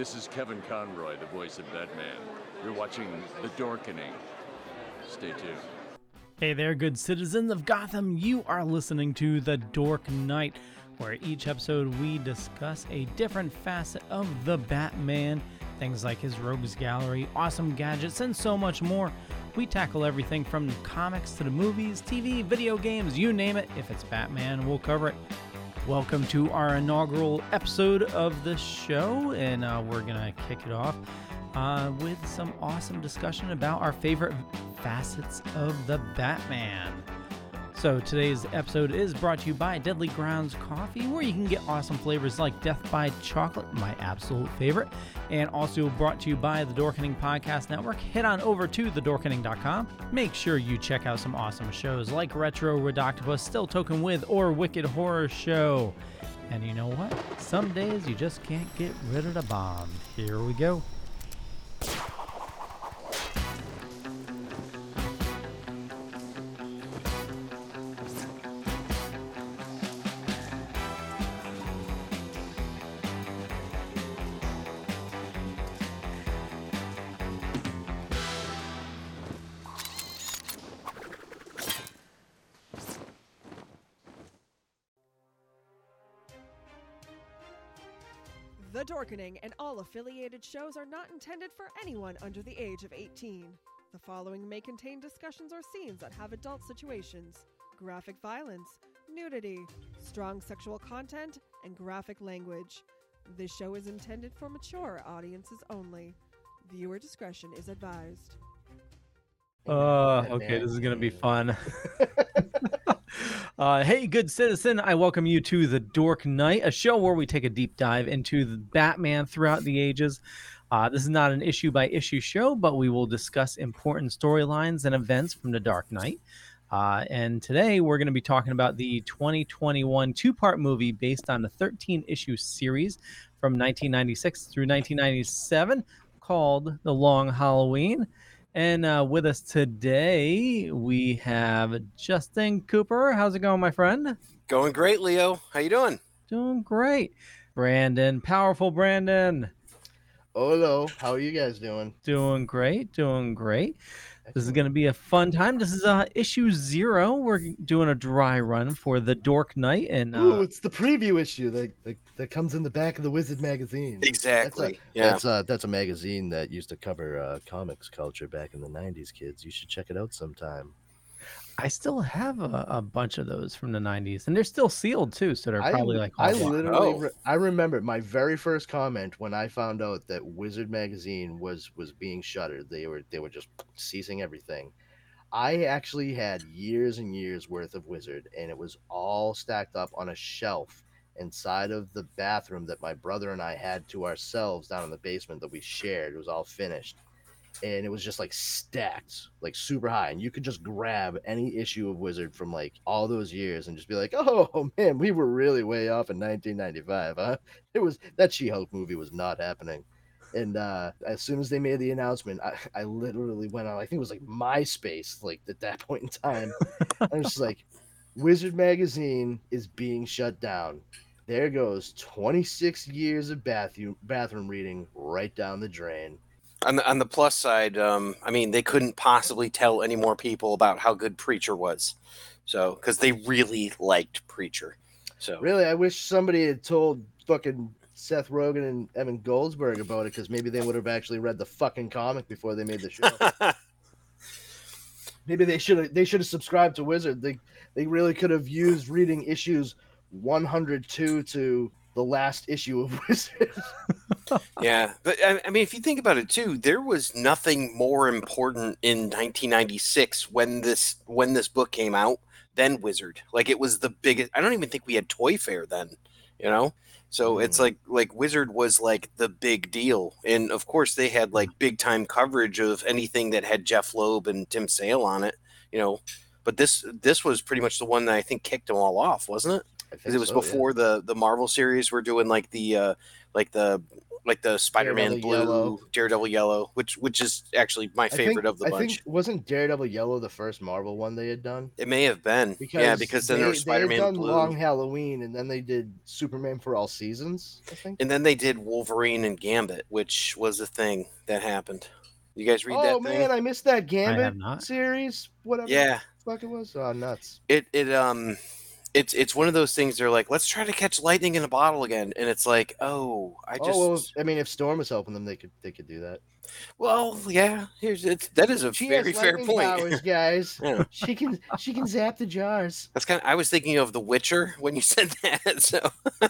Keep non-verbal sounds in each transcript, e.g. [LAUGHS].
This is Kevin Conroy, the voice of Batman. You're watching The Dorkening. Stay tuned. Hey there, good citizens of Gotham. You are listening to The Dork Knight, where each episode we discuss a different facet of the Batman. Things like his rogues gallery, awesome gadgets, and so much more. We tackle everything from the comics to the movies, TV, video games, you name it. If it's Batman, we'll cover it. Welcome to our inaugural episode of the show, and uh, we're gonna kick it off uh, with some awesome discussion about our favorite facets of the Batman. So, today's episode is brought to you by Deadly Grounds Coffee, where you can get awesome flavors like Death by Chocolate, my absolute favorite, and also brought to you by the Dorkening Podcast Network. Head on over to thedorkening.com. Make sure you check out some awesome shows like Retro Redoctopus, Still Token With, or Wicked Horror Show. And you know what? Some days you just can't get rid of the bomb. Here we go. The Dorkening and all affiliated shows are not intended for anyone under the age of 18. The following may contain discussions or scenes that have adult situations, graphic violence, nudity, strong sexual content, and graphic language. This show is intended for mature audiences only. Viewer discretion is advised. Uh, okay, this is gonna be fun. [LAUGHS] [LAUGHS] uh, hey, good citizen, I welcome you to the Dork Knight, a show where we take a deep dive into the Batman throughout the ages. Uh, this is not an issue by issue show, but we will discuss important storylines and events from the Dark Knight. Uh, and today we're going to be talking about the 2021 two part movie based on the 13 issue series from 1996 through 1997 called The Long Halloween. And uh, with us today, we have Justin Cooper. How's it going, my friend? Going great, Leo. How you doing? Doing great. Brandon, powerful Brandon. Hello, how are you guys doing? Doing great. Doing great. This is going to be a fun time. This is uh, issue zero. We're doing a dry run for the Dork Knight, and uh, Ooh, it's the preview issue that, that that comes in the back of the Wizard magazine. Exactly. That's a, yeah. that's a that's a magazine that used to cover uh, comics culture back in the '90s. Kids, you should check it out sometime. I still have a, a bunch of those from the '90s, and they're still sealed too. So they're I- probably like I all literally Oh. re- I remember my very first comment when I found out that Wizard magazine was was being shuttered. They were they were just ceasing everything. I actually had years and years worth of Wizard, and it was all stacked up on a shelf inside of the bathroom that my brother and I had to ourselves down in the basement that we shared. It was all finished. And it was just like stacked, like super high. And you could just grab any issue of Wizard from like all those years and just be like, oh [LAUGHS] man, we were really way off in 1995, huh? [LAUGHS] It was that She Hulk movie was not happening. And uh, as soon as they made the announcement, I, I literally went on, I think it was like MySpace, like at that [LAUGHS] point in time. I was just like, Wizard Magazine is being shut down. There goes 26 years of bathroom bathroom reading right down the drain. On the on the plus side, um, I mean, they couldn't possibly tell any more people about how good Preacher was, so because they really liked Preacher. So Really, I wish somebody had told fucking Seth Rogen and Evan Goldberg about it because maybe they would have actually read the fucking comic before they made the show. [LAUGHS] maybe they should have they should have subscribed to Wizard. They they really could have used reading issues 102 to the last issue of [LAUGHS] Wizard. Yeah, but I, I mean, if you think about it too, there was nothing more important in 1996 when this when this book came out than Wizard. Like it was the biggest. I don't even think we had Toy Fair then. You know. So it's Mm. like like Wizard was like the big deal, and of course they had like big time coverage of anything that had Jeff Loeb and Tim Sale on it, you know. But this this was pretty much the one that I think kicked them all off, wasn't it? Because it was so, yeah. before the the Marvel series were doing like the uh like the like the Spider-Man Daredevil blue, yellow. Daredevil yellow, which which is actually my favorite think, of the I bunch. think wasn't Daredevil Yellow the first Marvel one they had done? It may have been, Because yeah, because then they, there was they had Spider-Man done blue, Long Halloween, and then they did Superman for all seasons. I think. and then they did Wolverine and Gambit, which was a thing that happened. You guys read oh that Oh man, thing? I missed that have Gambit not. series. Whatever. Yeah, the fuck it was. Oh nuts. it it um it's it's one of those things they're like let's try to catch lightning in a bottle again and it's like oh i just oh well, I mean, if Storm was helping them, they could they could do that. well yeah here's it's that is a She very fair point powers, [LAUGHS] guys. Yeah. She can she can zap the jars. that's kind of i was thinking of the witcher when you [LAUGHS] said that so [LAUGHS]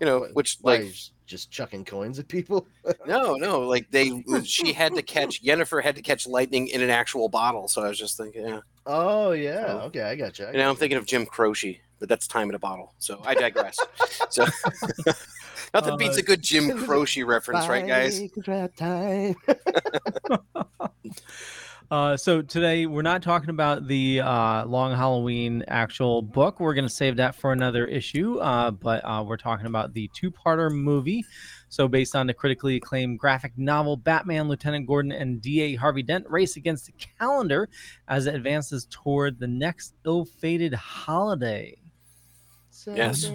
you know which Why, like just- just chucking coins at people. no no like they she had to catch Jennifer had to catch lightning in an actual bottle so i was just thinking yeah Oh yeah. So- Okay, I got you. and now i'm thinking of jim croce but that's time in a bottle so i digress [LAUGHS] so [LAUGHS] nothing beats Uh, a good jim croce reference right guys Time. [LAUGHS] Uh, so today we're not talking about the uh, Long Halloween actual book. We're going to save that for another issue. Uh, but uh, we're talking about the two-parter movie. So based on the critically acclaimed graphic novel, Batman, Lieutenant Gordon, and D.A. Harvey Dent race against the calendar as it advances toward the next ill-fated holiday. Yes.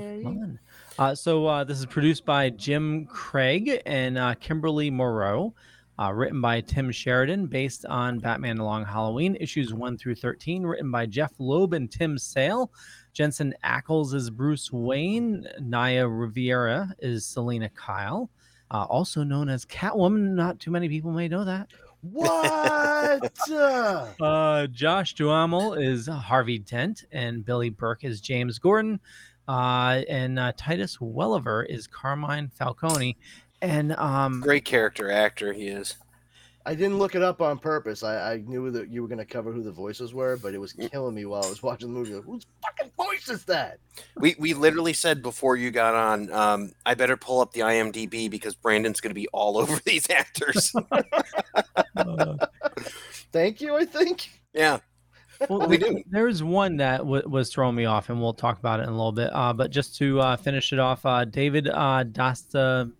Uh, so uh, this is produced by Jim Craig and uh, Kimberly Moreau. Uh, written by Tim Sheridan, based on Batman Along Halloween, issues 1 through 13, written by Jeff Loeb and Tim Sale. Jensen Ackles is Bruce Wayne. Naya Rivera is Selina Kyle, uh, also known as Catwoman. Not too many people may know that. What? Uh, [LAUGHS] Uh, Josh Duhamel is Harvey Dent, and Billy Burke is James Gordon, uh, and uh, Titus Welliver is Carmine Falcone. And um, great character actor he is I didn't look it up on purpose. I, I knew that you were gonna cover who the voices were, but it was killing me while I was watching the movie. Like, Whose fucking voice is that? We we literally said before you got on, um, I better pull up the IMDb because Brandon's going to be all over [LAUGHS] these actors. uh, [LAUGHS] Thank you. I think. yeah, well, we there- do. There's one that w- was throwing me off, and we'll talk about it in a little bit. Uh, but just to uh, finish it off, uh, David uh, Dasta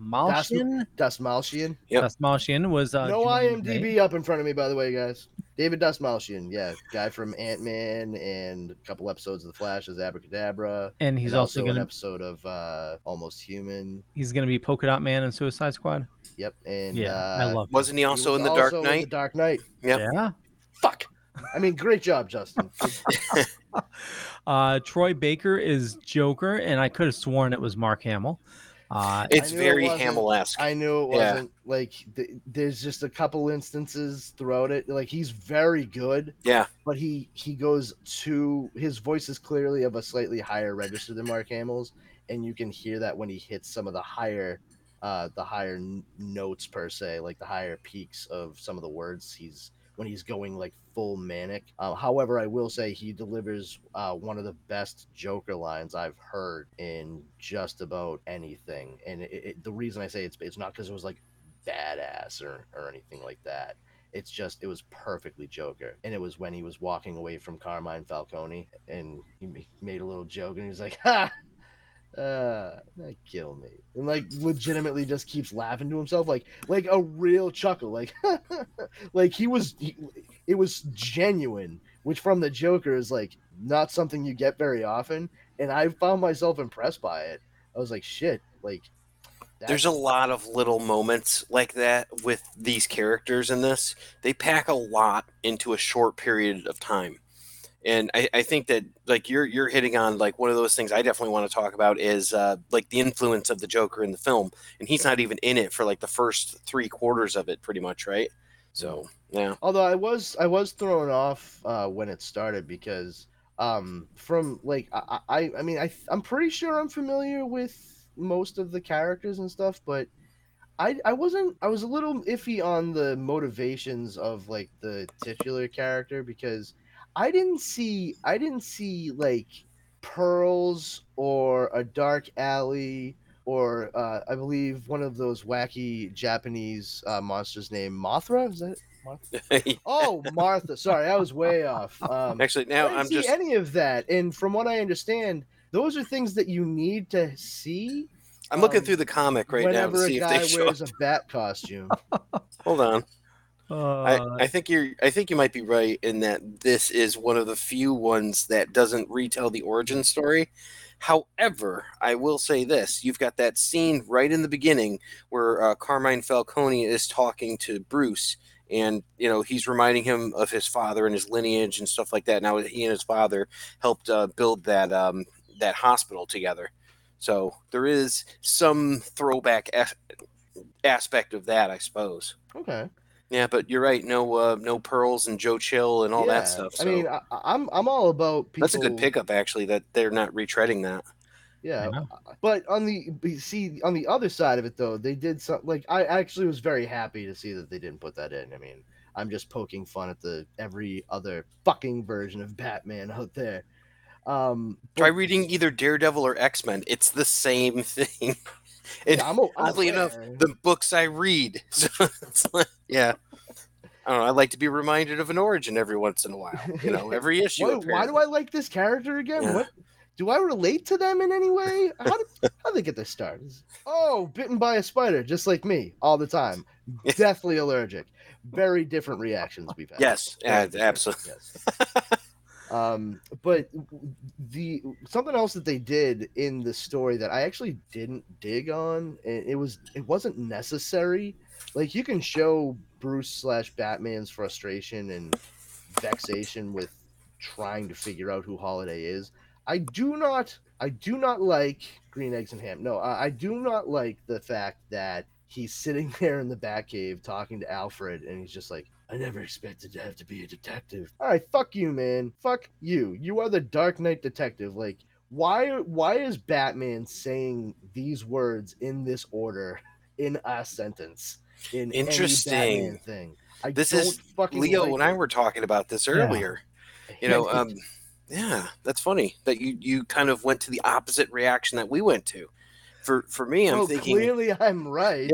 Malshin, Dastmalchian. Yep. Malshin was uh, no IMDb Day. up in front of me, by the way, guys. David Dastmalchian, yeah, guy from Ant Man and a couple episodes of The Flash as Abracadabra. and he's and also, an gonna episode of uh, Almost Human. he's gonna be Polka Dot Man in Suicide Squad. Yep, and Yeah, uh, I love. wasn't he he also was in the Dark also Knight? The Dark Knight. Yep. Yeah. Fuck. I mean, great job, Justin. [LAUGHS] [LAUGHS] Uh, Troy Baker is Joker, and I could have sworn it was Mark Hamill. Uh, It's it very wasn't. Hamill-esque. I knew it wasn't like th- there's just a couple instances throughout it. Like he's very good, Yeah, but he he goes to his voice is clearly of a slightly higher register than Mark Hamill's, and you can hear that when he hits some of the higher uh the higher n- notes per se, like the higher peaks of some of the words he's when he's going like full manic. Uh, however, I will say he delivers uh, one of the best Joker lines I've heard in just about anything. And it, it, the reason I say it's it's not because it was like badass or or anything like that. It's just it was perfectly Joker, and it was when he was walking away from Carmine Falcone, and he made a little joke, and he was like, [LAUGHS] "Ha." Uh, kill me, and like legitimately just keeps laughing to himself, like like a real chuckle, like [LAUGHS] like he was, he, it was genuine, which from the Joker is like not something you get very often, and I found myself impressed by it. I was like, shit, like there's a lot of little moments like that with these characters in this. They pack a lot into a short period of time. And I, I think that like you're you're hitting on like one of those things I definitely want to talk about is uh, like the influence of the Joker in the film, and he's not even in it for like the first three quarters of it, pretty much, right? So yeah, Although I was I was thrown off uh, when it started because um from like I I, I mean I I'm pretty sure I'm familiar with most of the characters and stuff, but I I wasn't I was a little iffy on the motivations of like the titular character because I didn't see I didn't see like pearls or a dark alley or uh, I believe one of those wacky Japanese uh, monsters named Mothra. Is that it? [LAUGHS] Mothra? Oh, Martha. Sorry, I was way off. Um, actually I now didn't I'm see just any of that, and from what I understand, those are things that you need to see I'm looking Um, through the comic right now to Whenever see a if guy they show. wears a bat costume, Hold on. Uh, I, I think you're I think you might be right in that this is one of the few ones that doesn't retell the origin story. However, I will say this: you've got that scene right in the beginning where uh, Carmine Falcone is talking to Bruce, and you know he's reminding him of his father and his lineage and stuff like that. Now he and his father helped uh, build that um, that hospital together, so there is some throwback as- aspect of that, I suppose. okay. Yeah, but you're right. No, uh, no pearls and Joe Chill and all Yeah, that stuff. So I mean, I, I'm I'm all about people. that's a good pickup, actually. That they're not retreading that. Yeah, but on the but see on the other side of it though, they did something like I actually was very happy to see that they didn't put that in. I mean, I'm just poking fun at the every other fucking version of Batman out there. Um, Try but- reading either Daredevil or X Men. It's the same [LAUGHS] thing. [LAUGHS] And yeah, I'm, o- I'm oddly enough, the books I read. [LAUGHS] So like, yeah. I don't know. I like to be reminded of an origin every once in a while. [LAUGHS] You know, every issue. Why, why do. I like this character again? Yeah. What do I relate to them in any way? How did how they get their start? Oh, bitten by a spider, just like me, all the time. Deathly allergic. Very different reactions we've had. Yes, yeah, absolutely. Yes. Um, but the something else that they did in the story that I actually didn't dig on, and it was it wasn't necessary. Like you can show Bruce slash Batman's frustration and vexation with trying to figure out who Holiday is. I do not I do not like green eggs and ham. No, I, I do not like the fact that he's sitting [LAUGHS] there in the Batcave talking to Alfred and he's just like, I never expected to have to be a detective. All right, fuck you, man. Fuck you. You are the Dark Knight detective. Like, why why is Batman saying these words in this order [LAUGHS] in a sentence? In Interesting. Thing. I This is fucking Leo like and I were talking about this Yeah. earlier. You know, [LAUGHS] um, yeah, that's funny that you you kind of went to the opposite reaction that we went to. For for me, I'm well, thinking. clearly I'm right.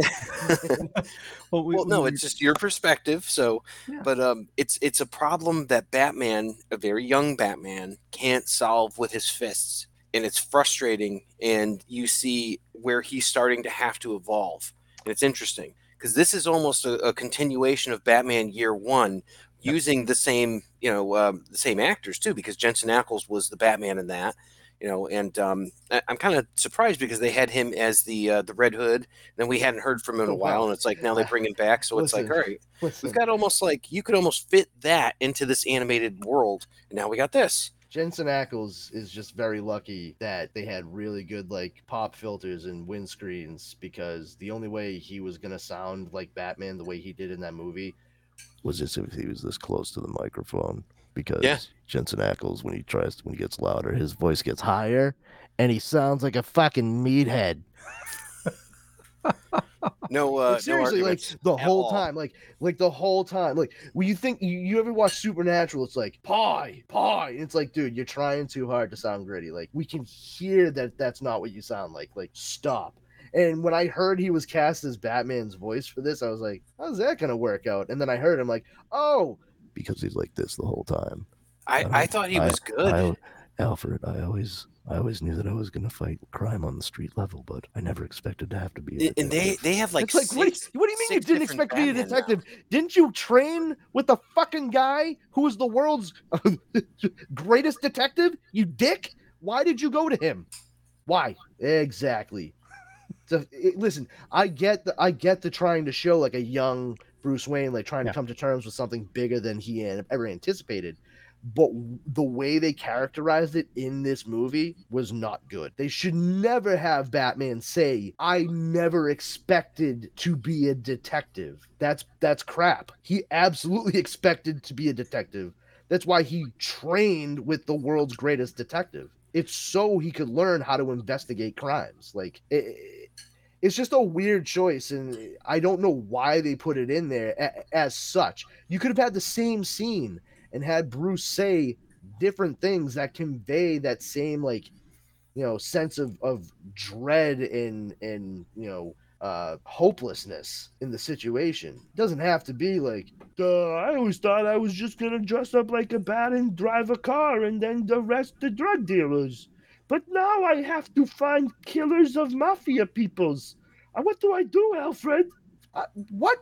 [LAUGHS] well, we, well, no, we- it's just your perspective. So, Yeah. but um, it's it's a problem that Batman, a very young Batman, can't solve with his fists, and it's frustrating. And you see where he's starting to have to evolve, and it's interesting because this is almost a, a continuation of Batman Year One, using the same you know um, the same actors too, because Jensen Ackles was the Batman in that. You know, and um, I- I'm kind of surprised because they had him as the uh, the Red Hood, and we hadn't heard from him in a Oh, while, and it's like now they bring him back, so it's like, all right, Listen, we've got almost like you could almost fit that into this animated world, and now we got this. Jensen Ackles is just very lucky that they had really good like pop filters and windscreens because the only way he was gonna sound like Batman the way he did in that movie was just if he was this close to the microphone. Because Yeah. Jensen Ackles, when he tries when he gets louder, his voice gets higher and he sounds like a fucking meathead. No, uh, [LAUGHS] Like, seriously, no like the whole all. time, like like the whole time, like when you think you, you ever watch Supernatural, it's like pie, pie. And it's like, dude, you're trying too hard to sound gritty. Like we can hear that that's not what you sound like. Like stop. And when I heard he was cast as Batman's voice for this, I was like, how's that gonna work out? And then I heard him like, oh, because he's like this the whole time. I, I thought he was good. Alfred, I always, I always knew that I was gonna fight crime on the street level, but I never expected to have to be. And- and they they have like it's like, what, do you- what do you mean you didn't expect me to be a Batman now. detective? Didn't you train with the fucking guy who was the world's [LAUGHS] greatest detective? You dick! Why did you go to him? Why? Exactly. So, it- listen, I get the I get the trying to show like a young Bruce Wayne, like trying Yeah. to come to terms with something bigger than he ever anticipated. But the way they characterized it in this movie was not good. They should never have Batman say, "I never expected to be a detective." That's that's crap. He absolutely [LAUGHS] expected to be a detective. That's why he trained with the world's greatest detective. It's so he could learn how to investigate crimes. Like it, it's just a weird choice, and I don't know why they put it in there a- as such. You could have had the same scene and had Bruce say different things that convey that same like you know sense of of dread and and you know uh hopelessness in the situation it doesn't have to be like i always thought i was just gonna dress up like a bat and drive a car and then arrest the drug dealers but now I have to find killers of mafia peoples. Uh, what do I do, Alfred? Uh, what?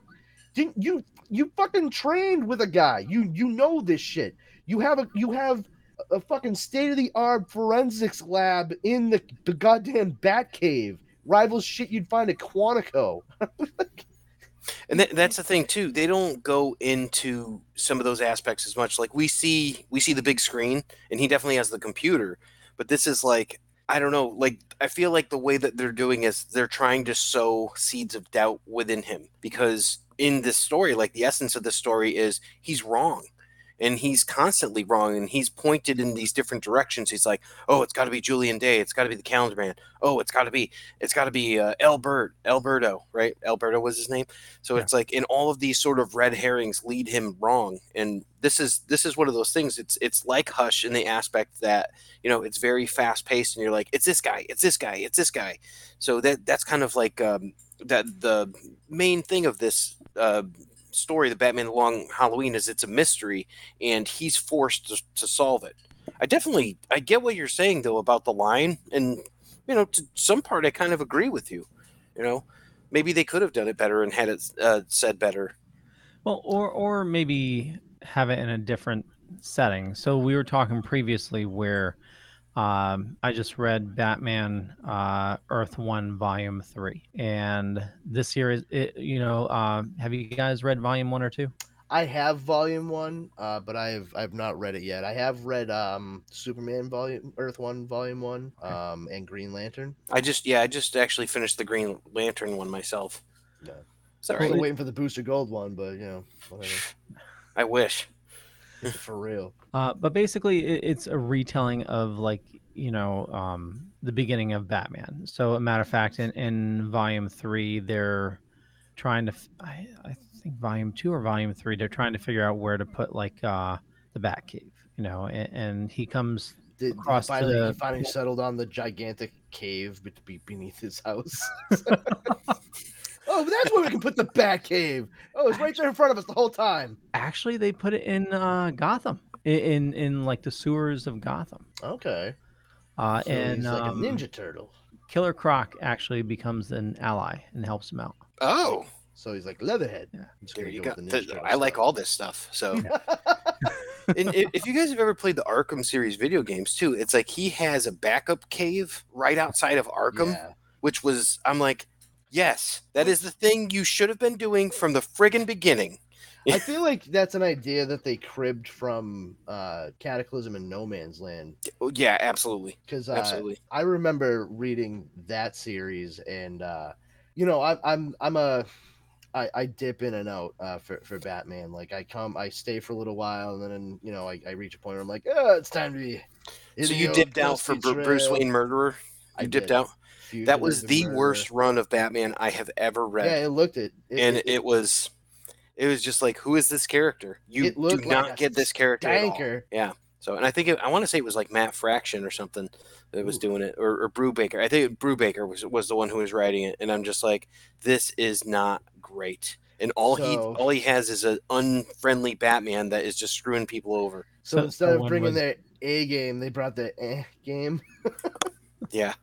Didn't you you fucking trained with a guy? You you know this shit. You have a you have a fucking state of the art forensics lab in the the goddamn Bat Cave. Rivals shit you'd find at Quantico. [LAUGHS] And th- that's the thing too. They don't go into some of those aspects as much. Like we see, we see the big screen, and he definitely has the computer. But this is like, I don't know. Like I feel like the way that they're doing is they're trying to sow seeds of doubt within him because in this story, like the essence of the story is he's wrong. And he's constantly wrong, and he's pointed in these different directions. He's like, "Oh, it's got to be Julian Day. It's got to be the Calendar Man. Oh, it's got to be, it's got to be uh, Albert, Alberto, right? Alberto was his name. So Yeah. it's like, in all of these sort of red herrings lead him wrong. And this is this is one of those things. It's it's like Hush in the aspect that you know it's very fast paced, and you're like, it's this guy, it's this guy, it's this guy. So that that's kind of like um, that the main thing of this uh, story, the Batman Long Halloween, is it's a mystery, and he's forced to, to solve it. I definitely I get what you're saying though about the line, and you know to some part I kind of agree with you. You know, maybe they could have done it better and had it uh, said better. Well, or or maybe have it in a different setting. So we were talking previously where um, I just read Batman uh, Earth One Volume Three, and this year is it. You know, uh, have you guys read Volume One or Two? I have volume one, uh, but I've I've not read it yet. I have read um Superman volume Earth one volume one, um, and Green Lantern. I just yeah I just actually finished the Green Lantern one myself. Yeah. Is that I'm waiting for the Booster Gold one, but you know, whatever. I wish. [LAUGHS] for real. Uh, but basically, it, it's a retelling of like you know um, the beginning of Batman. So, a matter of fact, in, in Volume Three, they're trying to. f- I, I think Volume Two or Volume Three, they're trying to figure out where to put like uh, the Batcave. You know, and, and he comes. Did, Across finally, he finally settled on the gigantic cave be- be- beneath his house. [LAUGHS] [LAUGHS] oh, that's where we can put the [LAUGHS] Bat Cave. Oh, it's right there in front of us the whole time. Actually, they put it in uh, Gotham, in, in in like the sewers of Gotham. Okay. Uh, So and he's like um, a Ninja Turtle. Killer Croc actually becomes an ally and helps him out. Oh, So he's like Leatherhead. Yeah. I'm there you go go. the Ninja Turtle I like all this stuff. So. [LAUGHS] and if you guys have ever played the Arkham series video games too, it's like he has a backup cave right outside of Arkham, Yeah. which was I'm like, yes, that is the thing you should have been doing from the friggin' beginning. I feel like that's an idea that they cribbed from uh, Cataclysm and No Man's Land Oh, yeah, absolutely, because uh, absolutely. I remember reading that series, and uh, you know, I'm I'm I'm a I, I dip in and out uh, for for Batman. Like I come, I stay for a little while, and then you know, I, I reach a point where I'm like, oh, it's time to be. So you dipped out for Bruce. Wayne Murderer. I You dipped did. out. Fugitive That was the Murderer. worst run of Batman I have ever read, Yeah, it looked it, it and it, it, was, it was just like, who is this character? You do like not get this character at all. Danker. So, and I think it, I want to say it was like Matt Fraction or something that was Ooh. doing it, or, or Brew Brubaker. I think Brubaker was was the one who was writing it, and I'm just like, this is not great. And all he all he has is an unfriendly Batman that is just screwing people over. So, So- instead of bringing was- their A game, they brought the eh game. [LAUGHS] Yeah,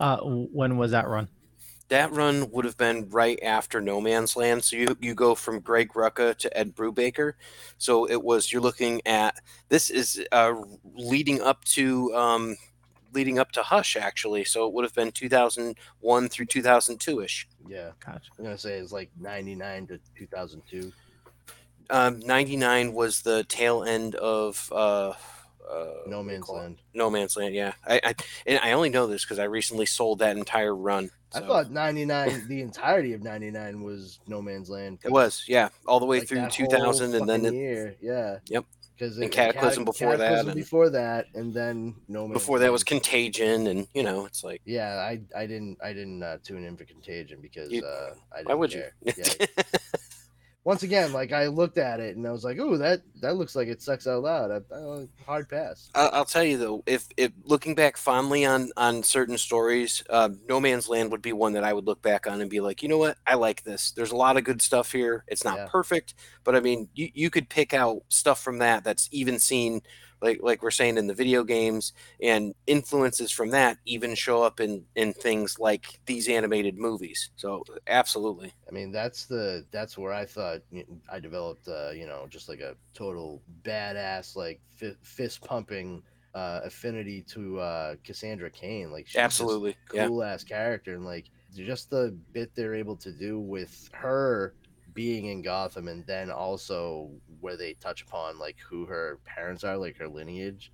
Uh, when was that run? that run would have been right after No Man's Land. So you you go from Greg Rucka to Ed Brubaker. So it was you're looking at this is uh, leading up to um, leading up to Hush actually. So it would have been 2001 through 2002 ish. Yeah, Gotcha. I'm gonna say it's like '99 to 2002. Um, 99 was the tail end of uh, uh, No Man's? Land. No Man's Land, yeah. I, I and I only know this because I recently sold that entire run. I so- thought '99, the entirety of '99 was No Man's Land. it was, yeah, all the way like through 2000, and then it, year, yeah. Yep. Because And Cataclysm before that, and- before that, and then No Man's before that was Contagion, and you know, it's like, Yeah, I I didn't I didn't uh, tune in for Contagion because You- uh, I didn't why would care. you? [LAUGHS] Yeah. Once again, like I looked at it and I was like, "Ooh, that that looks like it sucks out loud." I, I, hard pass. I'll tell you though, if if looking back fondly on on certain stories, uh, No Man's Land would be one that I would look back on and be like, you know what, I like this. There's a lot of good stuff here. It's not Yeah. perfect, but I mean, you you could pick out stuff from that that's even seen like like we're saying in the video games, and influences from that even show up in in things like these animated movies. So absolutely, I mean, that's the that's where I thought i developed, uh, you know, just like a total badass, like fi- fist pumping uh, affinity to uh, Cassandra Cain. Like, absolutely, yeah, cool ass character, and like just the bit they're able to do with her being in Gotham, and then also where they touch upon like who her parents are, like her lineage.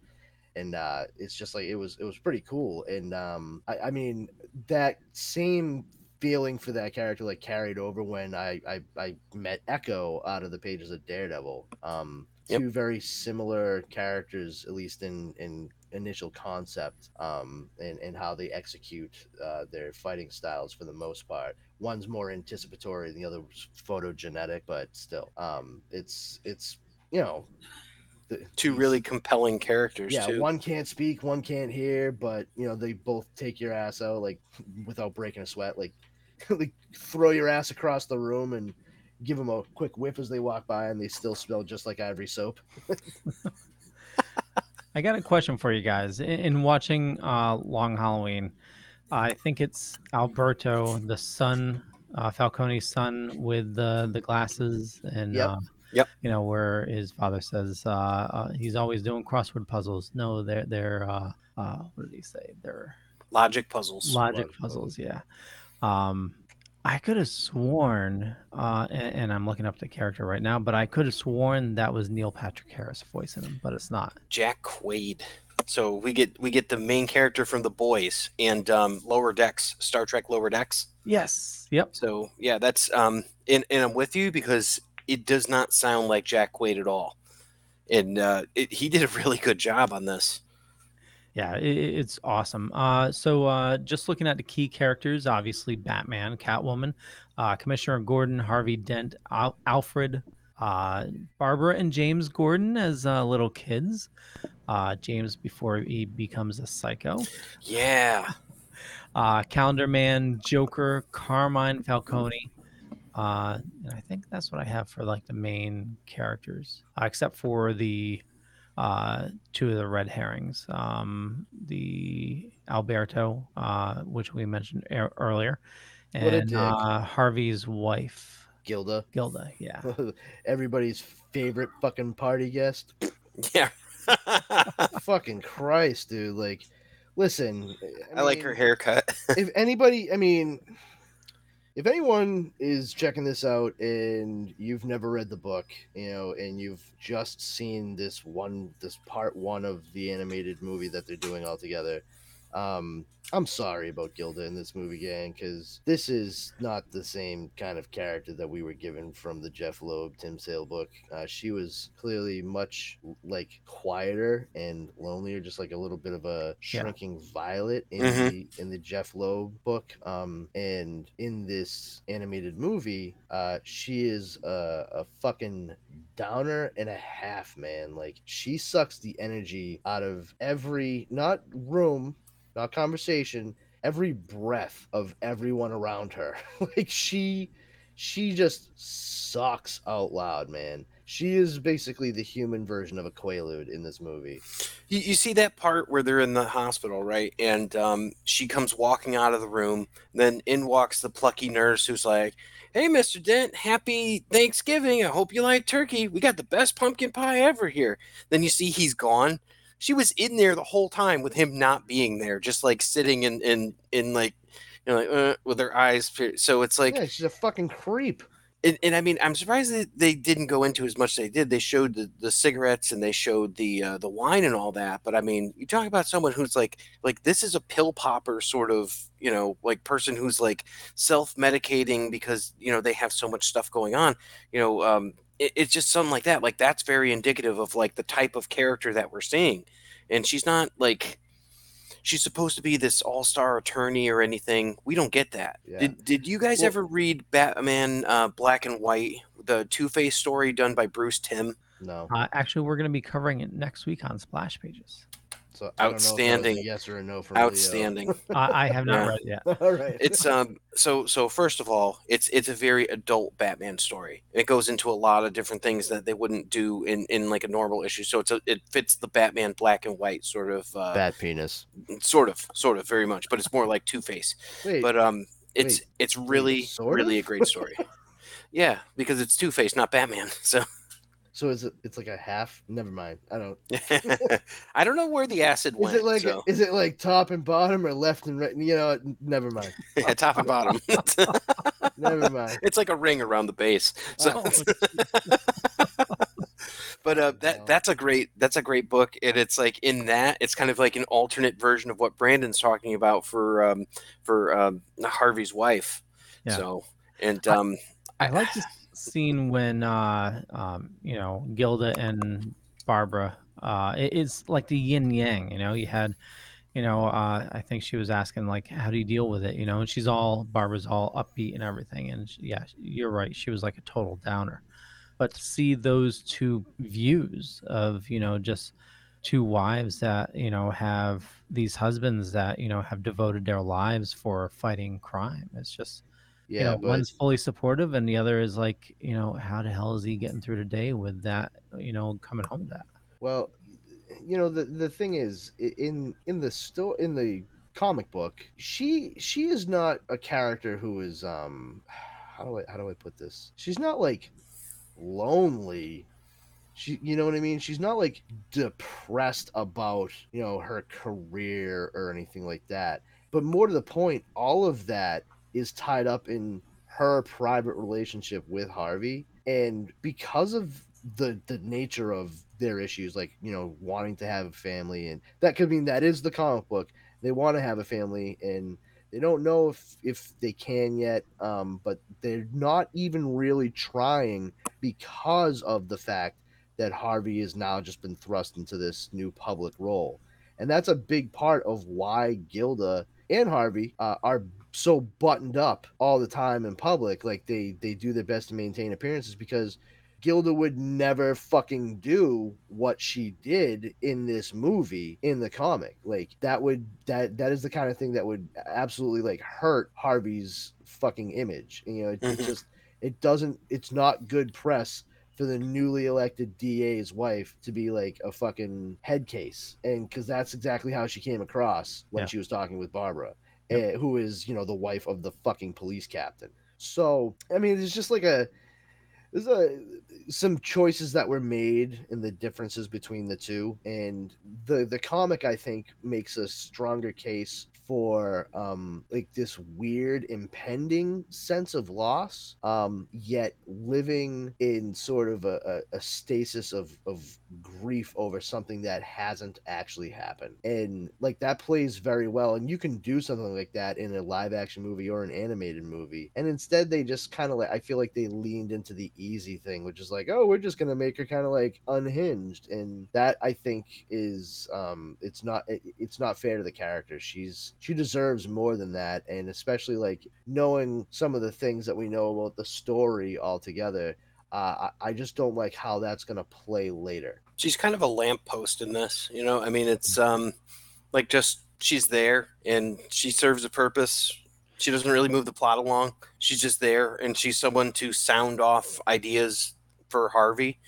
And uh, it's just like it was, it was pretty cool. And um, I, I mean, that same feeling for that character like carried over when I I, I met Echo out of the pages of Daredevil. Um, Yep. two very similar characters, at least in in initial concept, um, and and how they execute uh, their fighting styles for the most part. One's more anticipatory, and the other's photogenetic, but still, um, it's it's you know. the- two really compelling characters yeah, too. one can't speak, one can't hear, but you know they both take your ass out like without breaking a sweat, like [LAUGHS] like throw your ass across the room and give them a quick whiff as they walk by, and they still smell just like ivory soap. [LAUGHS] I got a question for you guys. In, in watching uh, Long Halloween, I think it's Alberto, the son, uh, Falcone's son, with the the glasses, and Yep. uh, Yep. you know where his father says uh, uh, he's always doing crossword puzzles. No, they're they're uh, uh, what did he say? They're Logic puzzles. logic Logic puzzles. Yeah. Um, I could have sworn, uh, and, and I'm looking up the character right now, but I could have sworn that was Neil Patrick Harris voicing him, but it's not. Jack Quaid. So we get we get the main character from the boys and um, Lower Decks, Star Trek Lower Decks. Yes. Yep. So yeah, that's um, and, and I'm with you because it does not sound like Jack Quaid at all, and uh, it, he did a really good job on this. Yeah, it, it's awesome. Uh, so uh, just looking at the key characters, obviously Batman, Catwoman, uh, Commissioner Gordon, Harvey Dent, Al- Alfred, uh, Barbara, and James Gordon as uh, little kids. Uh, James before he becomes a psycho. Yeah, Uh, Calendar Man, Joker, Carmine Falcone. Uh, and I think that's what I have for like the main characters, uh, except for the uh, two of the red herrings. Um, the Alberto, uh, which we mentioned ear- earlier, and uh, Harvey's wife, Gilda, Gilda. Yeah. [LAUGHS] everybody's favorite fucking party guest. [LAUGHS] yeah. [LAUGHS] fucking Christ, dude! Like, listen, I, like her haircut. [LAUGHS] if anybody, I mean, if anyone is checking this out and you've never read the book, you know, and you've just seen this one, this part one of the animated movie that they're doing all together, um, I'm sorry about Gilda in this movie, gang, because this is not the same kind of character that we were given from the Jeff Loeb Tim Sale book. Uh, she was clearly much like quieter and lonelier, just like a little bit of a Yeah. shrinking violet in Mhm. the in the Jeff Loeb book. Um, and in this animated movie, uh, she is a, a fucking downer and a half, man. Like she sucks the energy out of every not room, not conversation, every breath of everyone around her. [LAUGHS] like she she just sucks out loud, man. She is basically the human version of a Quaalude in this movie. You, you see that part where they're in the hospital, right? And um, she comes walking out of the room. Then in walks the plucky nurse who's like, Hey, Mr. Dent, happy Thanksgiving. I hope you like turkey. We got the best pumpkin pie ever here. Then you see he's gone. She was in there the whole time with him not being there, just like sitting in, in, in like, you know, like, uh, with her eyes. So it's like, yeah, she's a fucking creep. and, and I mean, I'm surprised that they didn't go into as much as they did. They showed the, the cigarettes and they showed the uh, the wine and all that. But I mean, you talk about someone who's like like this is a pill popper sort of you know like person who's like self medicating because you know they have so much stuff going on. You know, um, it, it's just something like that. Like that's very indicative of like the type of character that we're seeing. And she's not like she's supposed to be this all star attorney or anything. We don't get that. Yeah. Did Did you guys Well- ever read Batman uh, Black and White, the Two Face story done by Bruce Timm? No. Uh, actually, we're going to be covering it next week on Splash Pages. So I don't know if that was a Outstanding. yes or a no from Leo. Outstanding. [LAUGHS] I, I have not Yeah. read it yet. [LAUGHS] All right. it's um so so first of all it's it's a very adult batman story it goes into a lot of different things that they wouldn't do in in like a normal issue so it's a, it fits the batman black and white sort of uh Bat penis. sort of sort of very much but it's more like two-face but um it's wait, it's really sort really of? a great story [LAUGHS] yeah because it's two-face not batman so so is it? It's like a half. Never mind. I don't. [LAUGHS] i don't know where the acid went. Is it like so. is it like top and bottom or left and right? You know, never mind. [LAUGHS] yeah, top and bottom [LAUGHS] Never mind. it's like a ring around the base so Oh, but uh, that that's a great that's a great book and it's like in that it's kind of like an alternate version of what brandon's talking about for um for um harvey's wife Yeah. so and I- um I like this scene when uh um you know Gilda and Barbara uh it, it's like the yin yang you know you had you know uh I think she was asking like how do you deal with it? You know and she's all Barbara's all upbeat and everything and she- yeah you're right she was like a total downer. But to see those two views of you know just two wives that you know have these husbands that you know have devoted their lives for fighting crime it's just Yeah, you know, but one's fully supportive and the other is like, you know, how the hell is he getting through today with that, you know, coming home to that? well, you know the the thing is in in the sto- in the comic book, she she is not a character who is um how do I how do I put this? She's not like lonely. She you know what I mean? She's not like depressed about, you know, her career or anything like that. But more to the point, all of that is tied up in her private relationship with Harvey. And because of the the nature of their issues like you know wanting to have a family and that could mean that is the comic book. They want to have a family and they don't know if if they can yet um but they're not even really trying because of the fact that Harvey has now just been thrust into this new public role. And that's a big part of why Gilda and Harvey uh, are so buttoned up all the time in public like they they do their best to maintain appearances because Gilda would never fucking do what she did in this movie in the comic. Like that would that that is the kind of thing that would absolutely like hurt Harvey's fucking image. You know, it, it Mhm. just it doesn't it's not good press for the newly elected DA's wife to be like a fucking head case. And cuz that's exactly how she came across when Yeah. she was talking with Barbara, Yep. eh, who is, you know, the wife of the fucking police captain. So, I mean, it's just like a there's a some choices that were made in the differences between the two and the the comic i think makes a stronger case for um like this weird impending sense of loss um yet living in sort of a, a, a stasis of of grief over something that hasn't actually happened. And like that plays very well and you can do something like that in a live action movie or an animated movie. And instead they just kind of like i feel like they leaned into the easy thing which is like oh we're just gonna make her kind of like unhinged. And that i think is um it's not it, it's not fair to the character. She's she deserves more than that and especially like knowing some of the things that we know about the story altogether uh, I, I just don't like how that's gonna play later. She's kind of a lamppost in this you know? I mean it's um like just she's there and she serves a purpose. She doesn't really move the plot along. She's just there and she's someone to sound off ideas for harvey.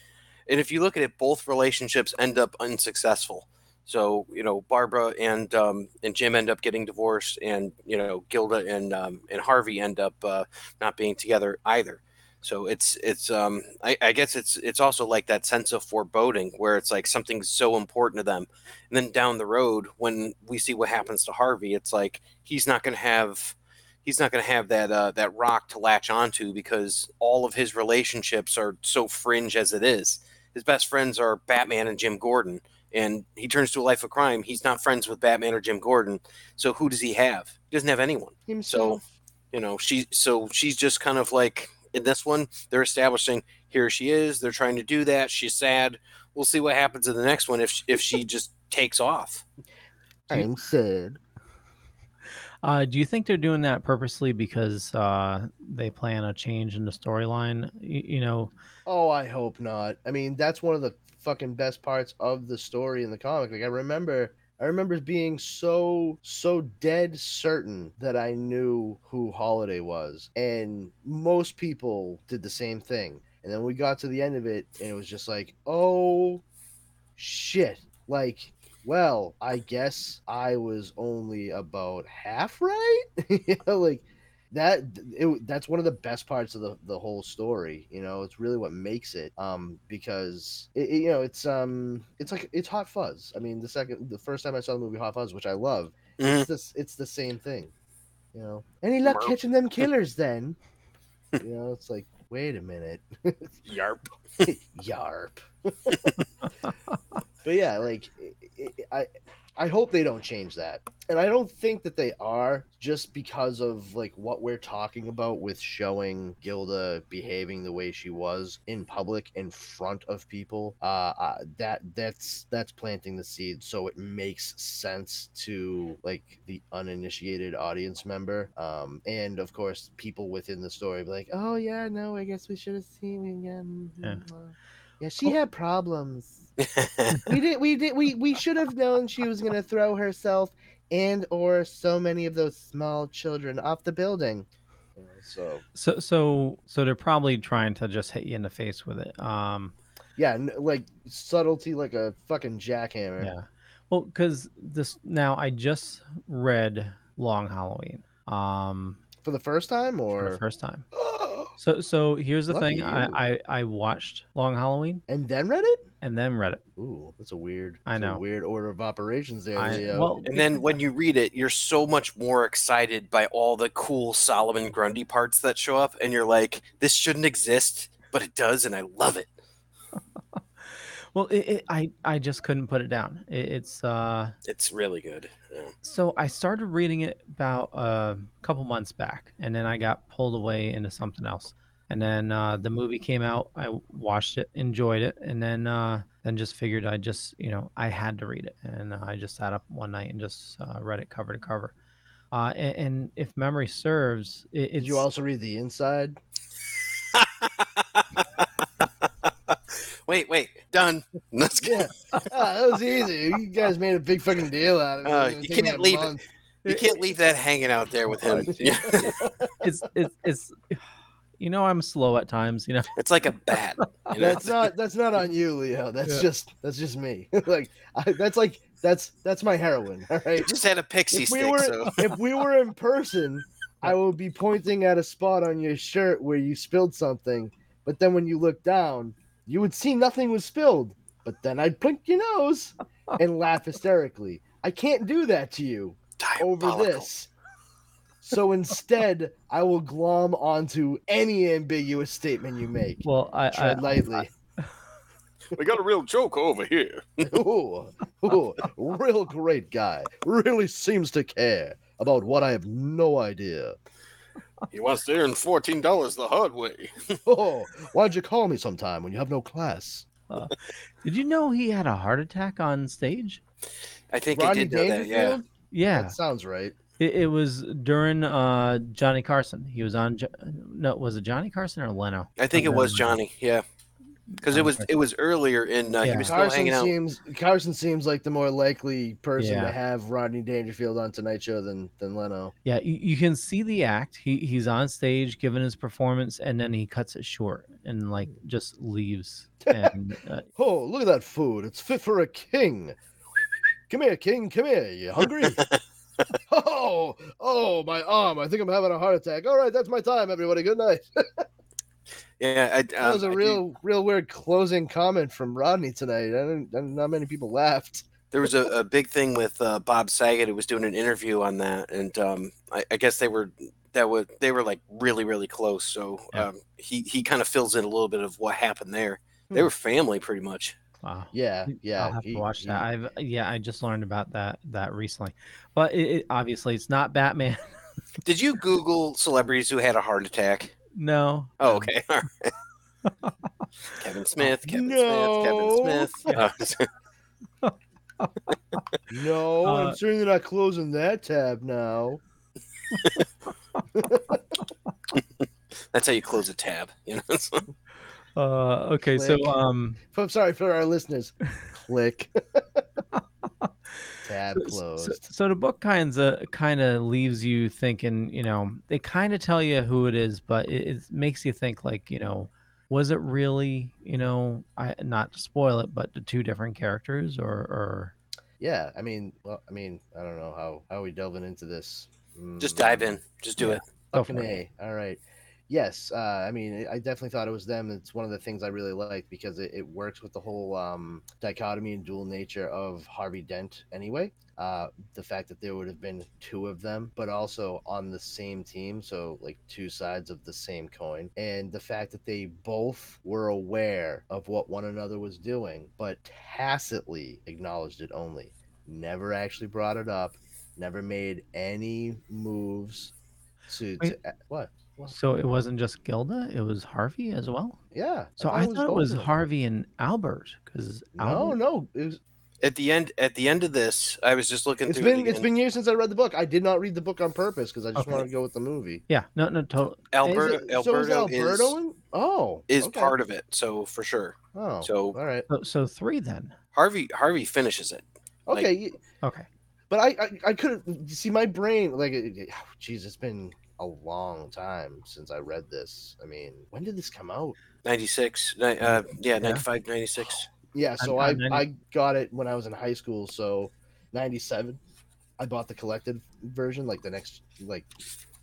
And if you look at it both relationships end up unsuccessful so you know barbara and um, and jim end up getting divorced and you know gilda and um, and harvey end up uh, not being together either. So it's it's um I, I guess it's it's also like that sense of foreboding where it's like something's so important to them. And then down the road when we see what happens to harvey it's like he's not going to have he's not going to have that uh, that rock to latch onto because all of his relationships are so fringe as it is. His best friends are batman and jim gordon and he turns to a life of crime he's not friends with batman or jim gordon so who does he have? He doesn't have anyone. Himself. you know she so she's just kind of like in this one they're establishing here she is they're trying to do that she's sad. We'll see what happens in the next one if if she just takes off. I'm sad. Uh, do you think they're doing that purposely because uh, they plan a change in the storyline? You, you know, Oh, I hope not. I mean, that's one of the fucking best parts of the story in the comic. Like I remember I remember being so so dead certain that I knew who Holiday was, and most people did the same thing. And then we got to the end of it, and it was just like, oh shit! Like, well, I guess I was only about half right. [LAUGHS] like that it, that's one of the best parts of the, the whole story you know it's really what makes it um because it, it- you know it's um it's like it's hot fuzz. I mean the second the first time i saw the movie hot fuzz which i love Mhm. it's this it's the same thing you know. Any luck catching them [LAUGHS] killers then. You know it's like wait a minute. [LAUGHS] Yarp. [LAUGHS] yarp but yeah like i i i hope they don't change that. And i don't think that they are just because of like what we're talking about with showing gilda behaving the way she was in public in front of people. Uh, uh that that's that's planting the seed so it makes sense to like the uninitiated audience member. Um and of course people within the story be like oh yeah no i guess we should have seen again. Yeah. Yeah she had problems [LAUGHS] we did we did we we should have known she was gonna throw herself and or so many of those small children off the building so So so so they're probably trying to just hit you in the face with it. Um, yeah like subtlety like a fucking jackhammer yeah. Well, because this now I just read Long Halloween. Um, for the first time for or the first time. [GASPS] So so here's the Lucky thing. I. I I watched Long Halloween and then read it and then read it. ooh that's a weird I that's a know. weird order of operations there I, Leo. well, And then when you read it, you're so much more excited by all the cool Solomon Grundy parts that show up, and you're like, "This shouldn't exist, but it does, and I love it." Well, it, it, I I just couldn't put it down. It, it's uh. It's really good. Yeah. So I started reading it about a couple months back, and then I got pulled away into something else. And then uh, the movie came out. I watched it, enjoyed it, and then uh, then just figured I just you know I had to read it, and uh, I just sat up one night and just uh, read it cover to cover. Uh, and, and if memory serves, it, did you also read the inside wait, wait, done. [LAUGHS] Let's go. yeah Ah, [LAUGHS] that was easy you guys made a big fucking deal out of it, Uh, It you can't leave it. You can't leave that hanging out there with him. [LAUGHS] Yeah. it's it's it's you know I'm slow at times. You know, It's like a bat. You know? That's not that's not on you, Leo. That's Yeah. just that's just me. like I, that's like that's that's my heroin. All right. You just had a pixie If we stick. were so. if we were in person, I would be pointing at a spot on your shirt where you spilled something. But then when you look down, you would see nothing was spilled. But then I'd blink your nose and [LAUGHS] laugh hysterically. I can't do that to you over this. So instead, I will glom onto any ambiguous statement you make. well I, I Tread lightly. We got a real joke over here. [LAUGHS] ooh, ooh, real great guy. Really seems to care about what I have no idea. He wants to earn fourteen dollars the hard way. [LAUGHS] Oh, why'd you call me sometime when you have no class? did you know he had a heart attack on stage? I think Rodney I did know that. Yeah. Yeah, That sounds right. It, it was during uh Johnny Carson. He was on. Jo- No, was it Johnny Carson or Leno? I think it was Johnny. Yeah. Because it was it was earlier in uh, he Yeah. was still Carson hanging out. seems Carson seems like the more likely person Yeah. to have Rodney Dangerfield on Tonight Show than than Leno. Yeah, you, you can see the act. He he's on stage giving his performance, and then he cuts it short and like just leaves. [LAUGHS] And uh, Oh, look at that food! It's fit for a king. Come here, king. Come here. You hungry? [LAUGHS] oh, oh, my arm! I think I'm having a heart attack. All right, that's my time, everybody. Good night. [LAUGHS] Yeah, I, That was um, a I do- real, real weird closing comment from Rodney tonight. I didn't, not many people laughed. there was a, a big thing with uh, Bob Saget who was doing an interview on that, and um, I, I guess they were that was they were like really really close. So Yeah. um, he he kind of fills in a little bit of what happened there. They Hmm. were family pretty much. wow. Yeah, yeah. I'll have he- to watch he- that. I've yeah, I just learned about that that recently, but it, it, obviously it's not Batman. [LAUGHS] Did you Google celebrities who had a heart attack? No. Oh, okay. [LAUGHS] All right. [LAUGHS] Kevin Smith, Kevin No. Smith, [LAUGHS] Kevin Smith. No, Uh, I'm certainly not closing that tab now. that's how you close a tab. You know. So- Uh, okay, so um, I'm sorry for our listeners. [LAUGHS] Click. [LAUGHS] Tab So- closed. So, so the book kind of kind of leaves you thinking, you know, they kind of tell you who it is, but it, it makes you think like, you know, was it really, you know, I not to spoil it, but the two different characters or or Yeah, I mean, well, I mean, I don't know how how are we delving into this. Just Mm, dive in. Just do Yeah. it. Go Fucking for it. A. All right. Yes, uh, I mean, I definitely thought it was them. It's one of the things I really liked because it, it works with the whole um, dichotomy and dual nature of Harvey Dent anyway. Uh, the fact that there would have been two of them, but also on the same team, so like two sides of the same coin, and the fact that they both were aware of what one another was doing, but tacitly acknowledged it only, never actually brought it up, never made any moves to, to what? What? So it wasn't just Gilda; it was Harvey as well. Yeah. So I thought it was both of them. Harvey and Albert because No, no. It was, At the end, at the end of this, I was just looking it's through been it it's again. been years since I read the book. I did not read the book on purpose because I just Okay. wanted to go with the movie. Yeah, no, no, total. Alberto, Is it- Alberto, so is Alberto is, in? Oh, is okay. part of it. So for sure, Oh, so- all right. So, so three then. Harvey Harvey finishes it. Like- Okay, y- Okay. but I I, I couldn't see my brain like. it- it- oh, Jeez, it's been a long time since I read this. I mean, when did this come out? 96, uh, yeah, 95, 96. [GASPS] Yeah, so I'm- I I'm 90 I got it when I was in high school. So, ninety seven. I bought the collected version like the next like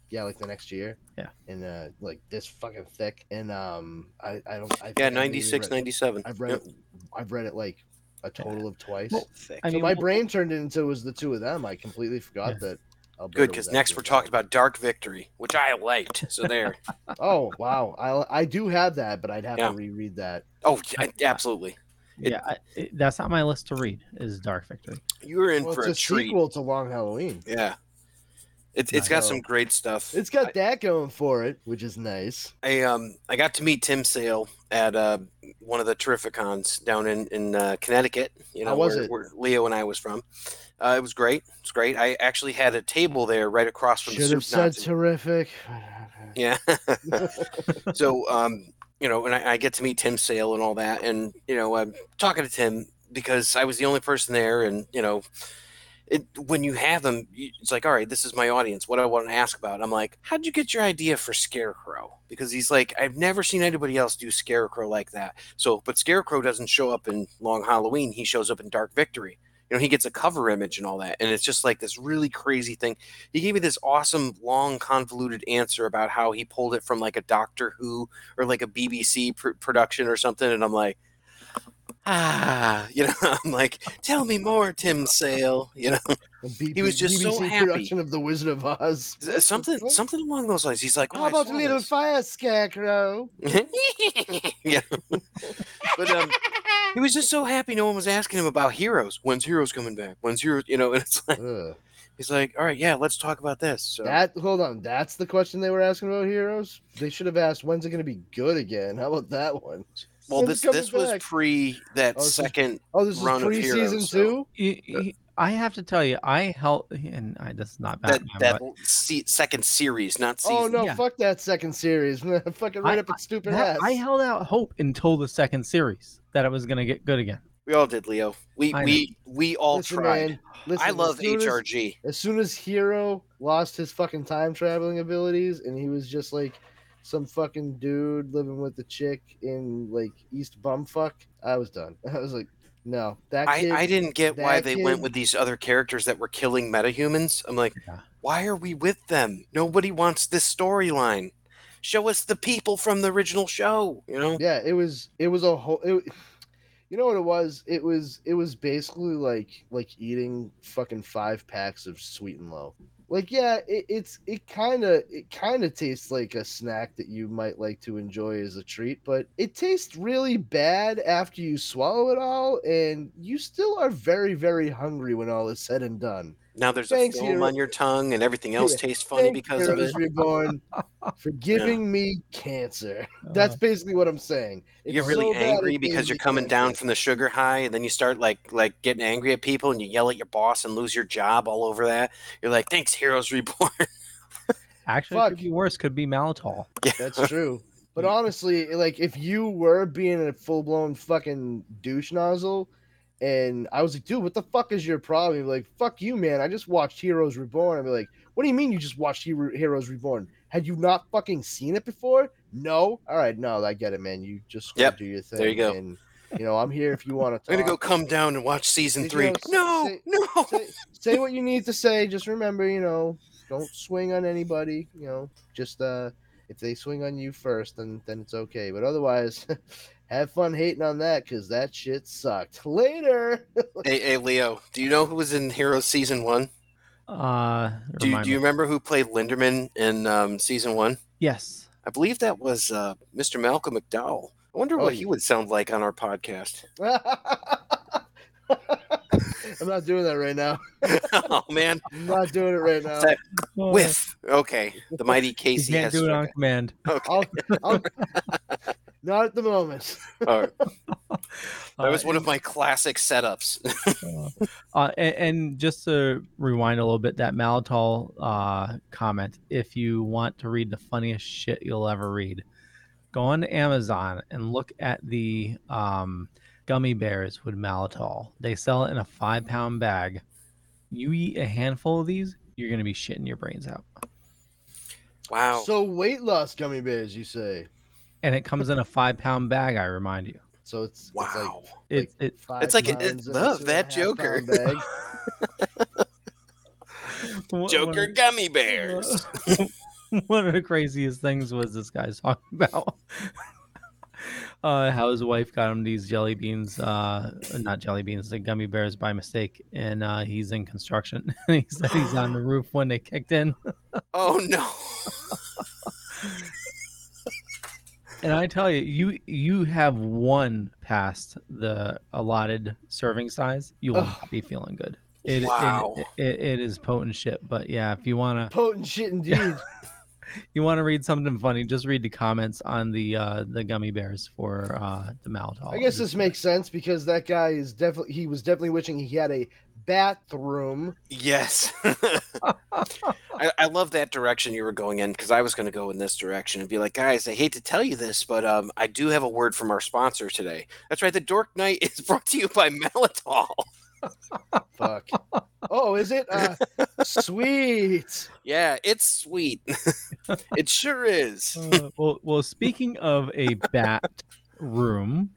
yeah like the next year. Yeah. And uh like this fucking thick and um I I don't I think Yeah, I maybe 96, read- 97. I've read Yep. it. I've read it like a total of twice. Well, Thick. I so mean, my what- brain turned into it was the two of them. I completely forgot Yeah. that. Alberto Good, because next we're talking about Dark Victory, which I liked. So there. [LAUGHS] Oh wow, I I do have that, but I'd have Yeah. to reread that. oh, yeah, absolutely. It- yeah, I, it, that's not my list to read. Is Dark Victory. You were in Well, for it's a, a treat. sequel to Long Halloween. Yeah. It's it's got some great stuff. It's got that going for it, which is nice. I um I got to meet Tim Sale at uh one of the Terrificons down in in uh, Connecticut. You know How was where, it? where Leo and I was from. Uh, it was great. It's great. I actually had a table there right across from Should the have soup said Nazi. terrific. Yeah. [LAUGHS] [LAUGHS] so um you know and I, I get to meet Tim Sale and all that and you know I'm talking to Tim because I was the only person there and you know it when you have them it's like all right this is my audience. What I want to ask about? I'm like how'd you get your idea for Scarecrow? Because he's like I've never seen anybody else do Scarecrow like that. So but Scarecrow doesn't show up in Long Halloween. He shows up in Dark Victory. You know he gets a cover image and all that and it's just like this really crazy thing. He gave me this awesome long convoluted answer about how he pulled it from like a doctor who or like a bbc pr- production or something and i'm like ah you know [LAUGHS] i'm like tell me more tim sale you know He was just so happy. production of The Wizard of Oz. something something along those lines he's like oh, How about a little this." fire scarecrow? [LAUGHS] yeah but um he was just so happy no one was asking him about heroes when's heroes coming back when's heroes you know [LAUGHS] and it's like Ugh. he's like all right yeah let's talk about this so That hold on, that's the question they were asking about heroes. They should have asked, "When's it going to be good again?" How about that one? Well When's this it coming this was pre that Oh, this is second Oh, this is run of pre-season Heroes, so- two. Y- y- I have to tell you, I helped, and I, this is not that that but se- second series, not season. Oh no, Yeah. fuck that second series. [LAUGHS] Fucking right I- up its stupid that- ass. I held out hope until the second series that it was going to get good again. We all did, Leo. We I know. we we all Listen, tried. man, listen, I love as- HRG. as soon as Hiro lost his fucking time traveling abilities and he was just like some fucking dude living with a chick in like East Bumfuck, I was done. [LAUGHS] I was like, no, that I, kid. I didn't get why that they went with these other characters that were killing metahumans. I'm like, Yeah. why are we with them? Nobody wants this storyline. Show us the people from the original show. You know? Yeah, it was. It was a whole. It, you know what it was? It was. It was basically like like eating fucking five packs of sweet and low. Like yeah, it, it's it kind of it kind of tastes like a snack that you might like to enjoy as a treat, but it tastes really bad after you swallow it all, and you still are very very hungry when all is said and done. Now there's Thanks, a film Hero. on your tongue, and everything else Yeah, tastes funny Thank because of it. Heroes it. Reborn [LAUGHS] for giving me cancer. That's Uh, basically what I'm saying. you're really so angry because you're coming down cancer. from the sugar high, and then you start like like getting angry at people, and you yell at your boss and lose your job all over that. You're like, "Thanks, Heroes Reborn." [LAUGHS] actually, it could be worse. Could be maltol. That's true. [LAUGHS] But honestly, like if you were being a full blown fucking douche nozzle and I was like, dude, what the fuck is your problem? He'd be like, fuck you, man. I just watched Heroes Reborn. I'd be like, what do you mean you just watched Hero- Heroes Reborn? Had you not fucking seen it before? No. All right, no, I get it, man. You just Yep, do your thing. there you go. And you know, I'm here if you want [LAUGHS] to. I'm gonna go come down and watch season You three. know, No, say- no. say, say what you need to say. Just remember, you know, don't swing on anybody. You know, just uh, if they swing on you first, then then it's okay. But otherwise, [LAUGHS] have fun hating on that because that shit sucked. Later. [LAUGHS] Hey, hey, Leo, do you know who was in Heroes season one? Uh, Do you, do you remember who played Linderman in um, season one? Yes. I believe that was uh, Mr. Malcolm McDowell. I wonder Oh, what he would sound like on our podcast. [LAUGHS] I'm not doing that right now. [LAUGHS] oh man, I'm not doing it right now. That- whiff. Okay, the mighty You Casey can't has do it on spoken. command. Okay, I'll, I'll, not at the moment. [LAUGHS] all right. [LAUGHS] that was Uh, one of my classic setups. [LAUGHS] Uh, and, and just to rewind a little bit, that Maltol uh, comment: if you want to read the funniest shit you'll ever read, go on to Amazon and look at the um, gummy bears with maltol. They sell it in a five pound bag. You eat a handful of these, you're gonna be shitting your brains out. wow. So weight loss gummy bears, you say? And it comes in a five pound bag. I remind you. So it's it's wow. like It it five It's like it- pounds it's love a that Joker. pound bag. [LAUGHS] [LAUGHS] one- Joker one- gummy [LAUGHS] bears. one of the craziest things was this guy's talking about uh, how his wife got him these jelly beans, uh, not jelly beans, the gummy bears by mistake, and uh, he's in construction. he said he's on the roof when they kicked in, Oh no. And I tell you, you you have one past the allotted serving size, you will Ugh. not be feeling good. It, it- Wow. it, it is potent shit, but yeah, if you wanna Potent shit indeed. [LAUGHS] you want to read something funny, just read the comments on the uh the gummy bears for uh the maltol. I guess this makes sense because that guy is definitely he was definitely wishing he had a bathroom. Yes. [LAUGHS] I, I love that direction you were going in because I was going to go in this direction and be like, guys, I hate to tell you this, but um, I do have a word from our sponsor today. That's right. The Dork Knight is [LAUGHS] brought to you by Melitol. [LAUGHS] Fuck. oh, is it? Uh, sweet. Yeah, it's sweet. it sure is. Uh, well, well, speaking of a bat room,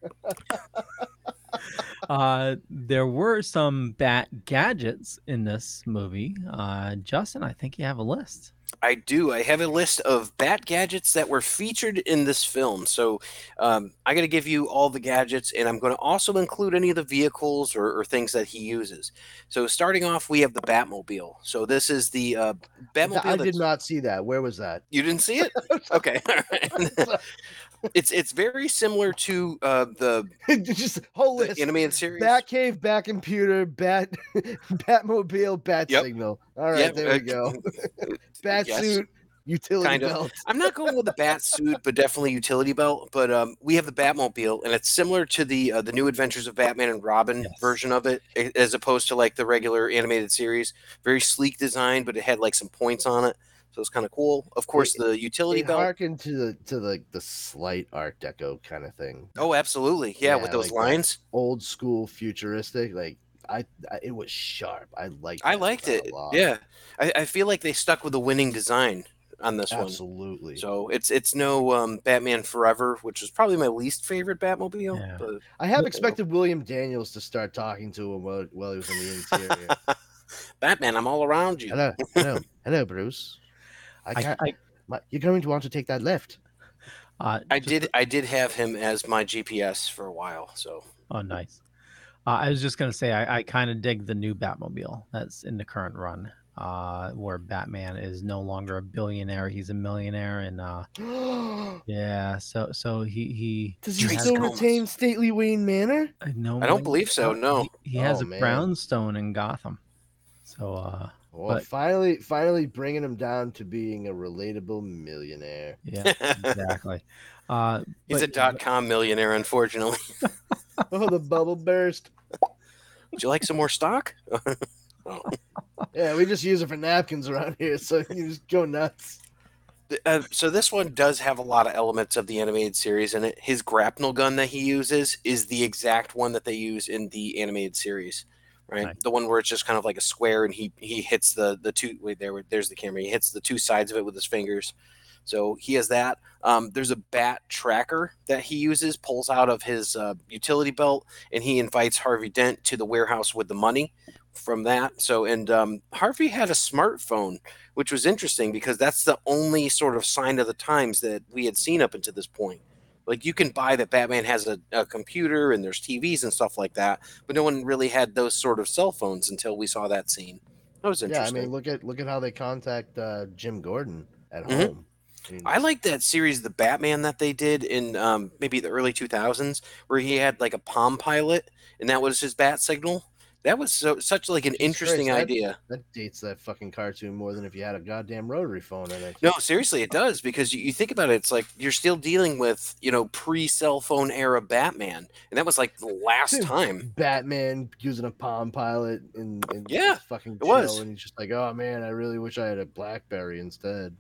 uh, there were some bat gadgets in this movie. Uh, Justin, I think you have a list. I do. I have a list of bat gadgets that were featured in this film. So um, I got to give you all the gadgets, and I'm going to also include any of the vehicles or, or things that he uses. So starting off, we have the Batmobile. So this is the uh, Batmobile. I did not see that. Where was that? You didn't see it? [LAUGHS] Okay. [LAUGHS] [LAUGHS] it's it's very similar to uh, the, [LAUGHS] Just whole list. animated series. Batcave, Bat Computer, Bat, [LAUGHS] Batmobile, Bat Yep. Signal. All right, Yep, there we [LAUGHS] go. Bat yes. suit, utility Kind of. belt. I'm not going with the bat suit, but definitely utility belt. But um, we have the Batmobile, and it's similar to the uh, the New Adventures of Batman and Robin Yes. version of it, as opposed to like the regular animated series. Very sleek design, but it had like some points on it, so it's kind of cool. Of course, the utility It belt. harkened to the to the the slight Art Deco kind of thing. Oh, absolutely, yeah, with those like that. lines. Old school, futuristic. Like I, I it was sharp. I liked. I liked it. Yeah, I, I feel like they stuck with the winning design on this one. absolutely. So it's it's no um, Batman Forever, which was probably my least favorite Batmobile. Yeah. But I have expected William Daniels to start talking to him while, while he was in the interior. [LAUGHS] Batman, I'm all around you. hello, hello, [LAUGHS] hello, Bruce. I I, can't. I, my- you're going to want to take that left. uh, I just- did I did have him as my GPS for a while. So Oh, nice. Uh, I was just gonna say I, I kind of dig the new Batmobile that's in the current run, uh, where Batman is no longer a billionaire; he's a millionaire, and uh, [GASPS] yeah, so so he he does he Trace still Combs. retain stately Wayne Manor? I know I don't believe so, no. he, he has Oh, a man. brownstone in Gotham. So uh, Well, But- finally, finally bringing him down to being a relatable millionaire. yeah, [LAUGHS] exactly. Uh, He's a dot com millionaire, unfortunately. [LAUGHS] Oh, the bubble burst. Would you like some more stock? [LAUGHS] Yeah, we just use it for napkins around here, so you just go nuts. Uh, so this one does have a lot of elements of the animated series in it. His grapnel gun that he uses is the exact one that they use in the animated series, right? The one where it's just kind of like a square, and he he hits the the two. Wait, there, there's the camera. He hits the two sides of it with his fingers. So he has that. Um, there's a bat tracker that he uses, pulls out of his uh, utility belt, and he invites Harvey Dent to the warehouse with the money from that. So, and um, Harvey had a smartphone, which was interesting because that's the only sort of sign of the times that we had seen up until this point. Like you can buy that Batman has a, a computer and there's TVs and stuff like that, but no one really had those sort of cell phones until we saw that scene. That was interesting. Yeah, I mean, look at look at how they contact uh, Jim Gordon at Mhm. home. I mean, I like that series, the Batman that they did in um, maybe the early 2000s, where he had like a Palm Pilot, and that was his bat signal. That was so such like an Jesus interesting Christ, that- idea. that dates that fucking cartoon more than if you had a goddamn rotary phone in it. No, seriously, it does because you, you think about it, it's like you're still dealing with you know pre cell phone era Batman, and that was like the last time. Batman using a Palm Pilot and, and Yeah, just fucking it chill, was. and he's just like, oh man, I really wish I had a BlackBerry instead.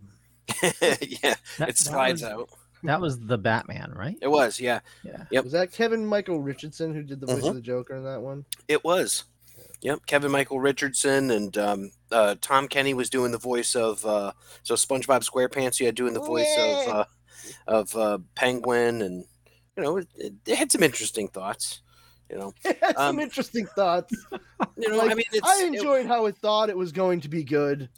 [LAUGHS] yeah, That, it that slides was, out. That was the Batman, right? It was, yeah, Yeah. Yep. Was that Kevin Michael Richardson who did the voice Mhm. of the Joker in that one? it was. Yep, Kevin Michael Richardson and um, uh, Tom Kenny was doing the voice of uh, so SpongeBob SquarePants. You had doing the voice of uh, of uh, Penguin, and you know it, it had some interesting thoughts. You know, [LAUGHS] It had some Um, interesting thoughts. [LAUGHS] you know. Like, I mean, it's, I it- enjoyed how it thought it was going to be good,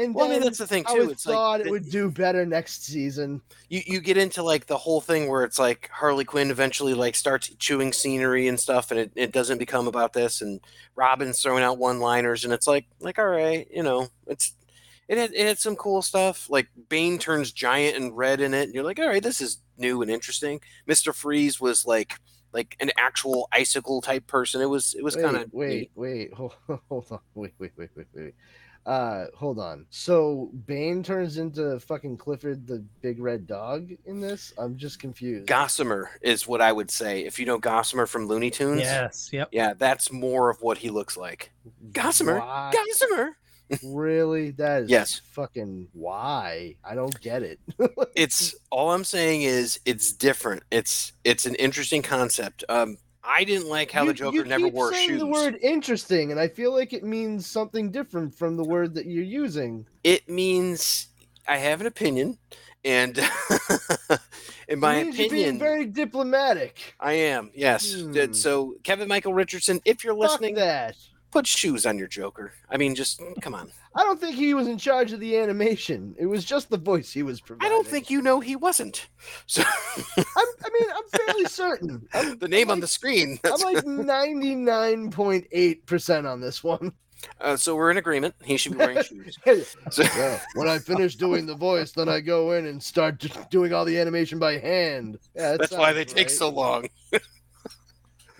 and well, I mean, that's the thing too. it It's thought like it would do better next season. you you get into like the whole thing where it's like Harley Quinn eventually like starts chewing scenery and stuff, and it, it doesn't become about this, and Robin's throwing out one liners, and it's like like all right, you know, it's it had it had some cool stuff. Like Bane turns giant and red in it, and you're like, all right, this is new and interesting. Mister Freeze was like like an actual icicle type person. It was it was kind of wait, wait, hold, [LAUGHS] hold on, wait, wait, wait, wait, wait. Uh, hold on. So Bane turns into fucking Clifford the big red dog in this. I'm just confused. Gossamer is what I would say. If you know Gossamer from Looney Tunes, Yes. Yep. yeah, that's more of what he looks like. Gossamer, Why? Gossamer. Really? That is Yes. fucking why? I don't get it. [LAUGHS] it's all I'm saying is it's different. It's it's an interesting concept. Um, I didn't like how You- the Joker never wore saying shoes. The word interesting, and I feel like it means something different from the word that you're using. It means I have an opinion, and [LAUGHS] in my it means you're being opinion, very diplomatic. I am. Yes. Hmm. So Kevin Michael Richardson, if you're Fuck listening, that. put shoes on your Joker. I mean, just come on. I don't think he was in charge of the animation. It was just the voice he was providing. I don't think you know he wasn't. So [LAUGHS] I'm, I mean, I'm fairly certain. I'm, [LAUGHS] the name I'm on the like, screen. I'm like 99.8% [LAUGHS] on this one. uh, so we're in agreement. He should be wearing shoes. So, Yeah, when I finish doing the voice, then I go in and start doing all the animation by hand. Yeah, that that's why they sounds take so long.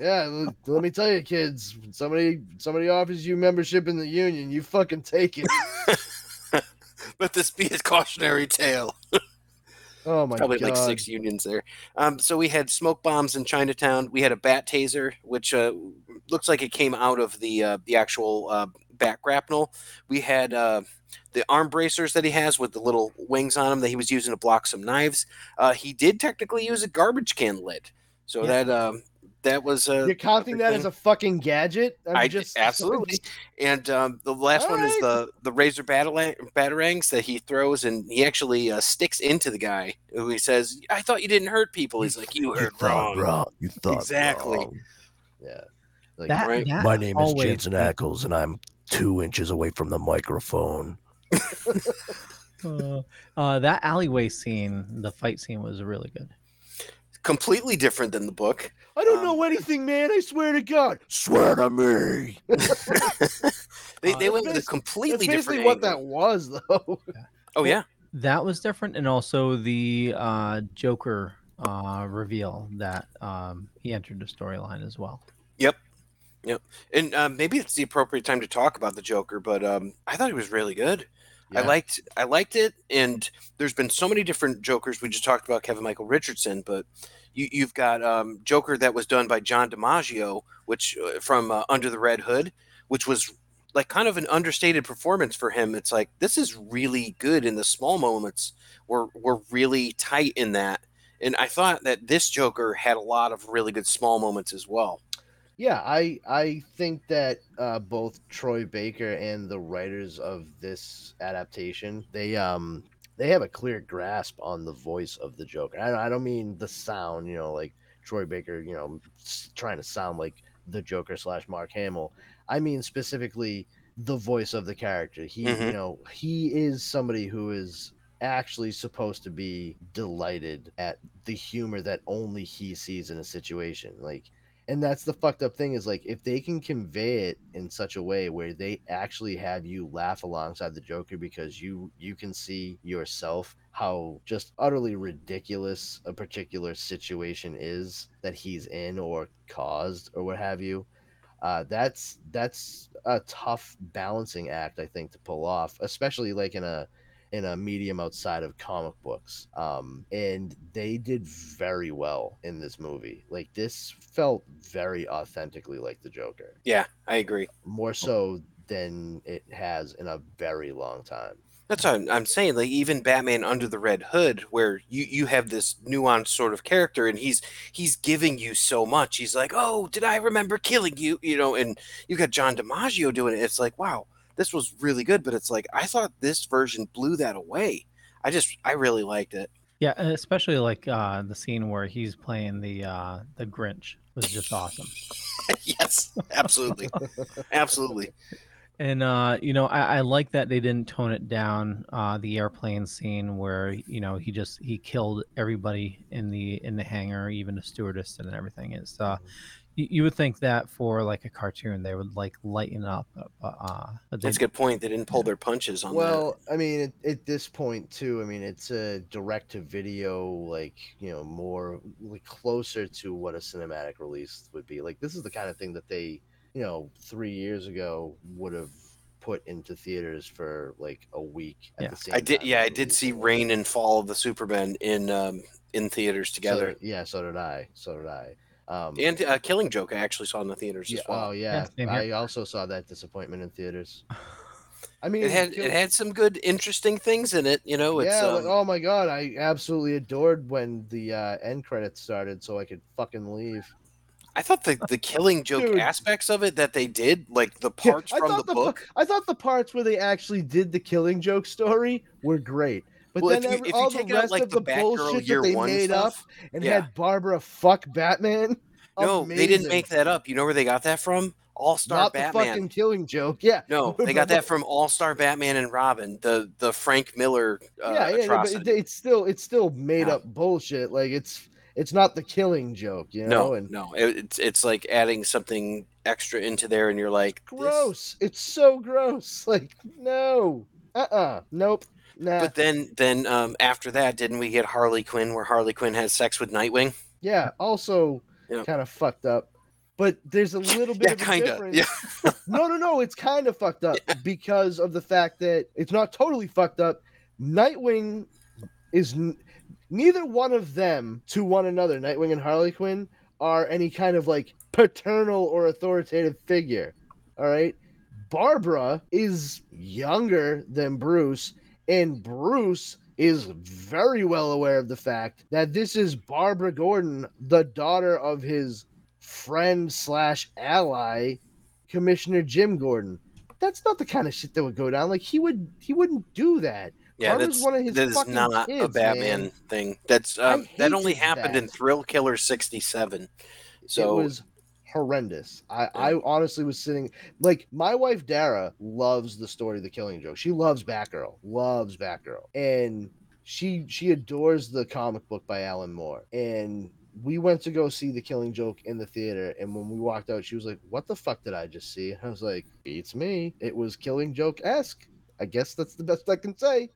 Yeah, let me tell you, kids. Somebody somebody offers you membership in the union, you fucking take it. [LAUGHS] Let this be his cautionary tale. Oh my god. Probably god! like six unions there. Um, so we had smoke bombs in Chinatown. We had a bat taser, which uh, looks like it came out of the uh, the actual uh, bat grapnel. We had uh, the arm bracers that he has with the little wings on them that he was using to block some knives. Uh, he did technically use a garbage can lid, so Yeah. that um, that was uh, You're counting that as a fucking gadget? I'm I just absolutely. [LAUGHS] And um, the last one is the the razor battle batarangs that he throws, and he actually uh, sticks into the guy who he says, "I thought you didn't hurt people." He's like, "You heard wrong." You thought Exactly. wrong. Yeah. Like, That, Right. that My name is always- Jensen [LAUGHS] Ackles, and I'm two inches away from the microphone. [LAUGHS] Uh, uh, that alleyway scene, the fight scene, was really good. Completely different than the book. I don't Um, know anything, man. I swear to God. Swear to me. [LAUGHS] They, Uh, they went with a that's That's completely basically different. what that was, though. [LAUGHS] Oh yeah, That was different, and also the uh, Joker uh, reveal that um, he entered the storyline as well. Yep. Yep. And um, maybe it's the appropriate time to talk about the Joker, but um, I thought he was really good. I liked I liked it, and there's been so many different Jokers. We just talked about Kevin Michael Richardson, but you, you've got um, Joker that was done by John DiMaggio, which uh, from uh, Under the Red Hood, which was like kind of an understated performance for him. It's like this is really good in the small moments. We're we're really tight in that. And I thought that this Joker had a lot of really good small moments as well. Yeah, I I think that uh, both Troy Baker and the writers of this adaptation they um they have a clear grasp on the voice of the Joker. I, I don't mean the sound, you know, like Troy Baker, you know, trying to sound like the Joker slash Mark Hamill. I mean specifically the voice of the character. He, you Mhm. know, he is somebody who is actually supposed to be delighted at the humor that only he sees in a situation. Like and that's the fucked up thing is like if they can convey it in such a way where they actually have you laugh alongside the joker because you you can see yourself how just utterly ridiculous a particular situation is that he's in or caused or what have you uh, that's that's a tough balancing act i think to pull off especially like in a in a medium outside of comic books um and they did very well in this movie like this felt very authentically like the joker Yeah, I agree. more so than it has in a very long time That's what I'm, I'm saying. Like even Batman Under the Red Hood, where you you have this nuanced sort of character, and he's he's giving you so much. He's like, "Oh, did I remember killing you?" You know, and you got John DiMaggio doing it. It's like, wow, this was really good. But it's like I thought this version blew that away. I just I really liked it. Yeah, especially like uh, the scene where he's playing the uh, the Grinch was just awesome. [LAUGHS] yes, absolutely, [LAUGHS] absolutely. And uh, you know, I, I like that they didn't tone it down. Uh, the airplane scene where you know he just he killed everybody in the in the hangar, even the stewardess and everything. It's uh, you, you would think that for like a cartoon they would like lighten up, but uh, but they That's a good point. They didn't pull their punches on that. well i mean at, at this point too i mean it's a direct to video like you know more like closer to what a cinematic release would be like this is the kind of thing that they you know three years ago would have put into theaters for like a week at Yeah. the same I did. time Yeah, I did see releasing. Reign and Fall of the Superman in um, in theaters together. did- yeah so did i so did i um and uh, Killing Joke I actually saw in the theaters yeah, as well. oh yeah, same i also saw that disappointment in theaters [LAUGHS] i mean it had Kill- it had some good, interesting things in it. You know, it's yeah, like, um, oh my god, I absolutely adored when the uh, end credits started, so I could fucking leave. I thought the the Killing Joke Dude. aspects of it that they did, like the parts I from the thought pa- book. I thought the parts where they actually did the Killing Joke story were great, but well, then if you, if all the out rest like of the, bullshit year that they made up and yeah. had Barbara fuck Batman. no, they didn't make that up. You know where they got that from? All Star Not the Batman. fucking Killing Joke. Yeah, No, [LAUGHS] they got that from All Star Batman and Robin, the the Frank Miller uh, yeah, yeah, yeah, but it, it's still it's still made Yeah. up bullshit. Like it's it's not the Killing Joke, you know. no, and no, it, it's it's like adding something extra into there, and you're like, this- gross. It's so gross. Like no, uh, uh nope, nah. But then, then um, after that, didn't we get Harley Quinn, where Harley Quinn has sex with Nightwing? yeah, also Yeah. kind of fucked up. But there's a little bit Yeah, of a kind of. difference. Yeah, [LAUGHS] No, no, no. It's kind of fucked up [LAUGHS] because of the fact that it's not totally fucked up. Nightwing is n- neither one of them to one another. Nightwing and Harley Quinn are any kind of like paternal or authoritative figure. All right. Barbara is younger than Bruce, and Bruce is very well aware of the fact that this is Barbara Gordon, the daughter of his friend slash ally, Commissioner Jim Gordon. That's not the kind of shit that would go down. Like he would, he wouldn't do that. yeah, Barbara's that's one of his that is not a Batman man. thing. That's um, that only happened in. Thrill Killer '67. So it was horrendous. I, I honestly was sitting like my wife Dara loves the story of the Killing Joke. She loves Batgirl, loves Batgirl, and she she adores the comic book by Alan Moore. And we went to go see the Killing Joke in the theater, and when we walked out, she was like, "What the fuck did I just see?" [LAUGHS] I was like, "Beats me. It was Killing Joke esque. I guess that's the best I can say."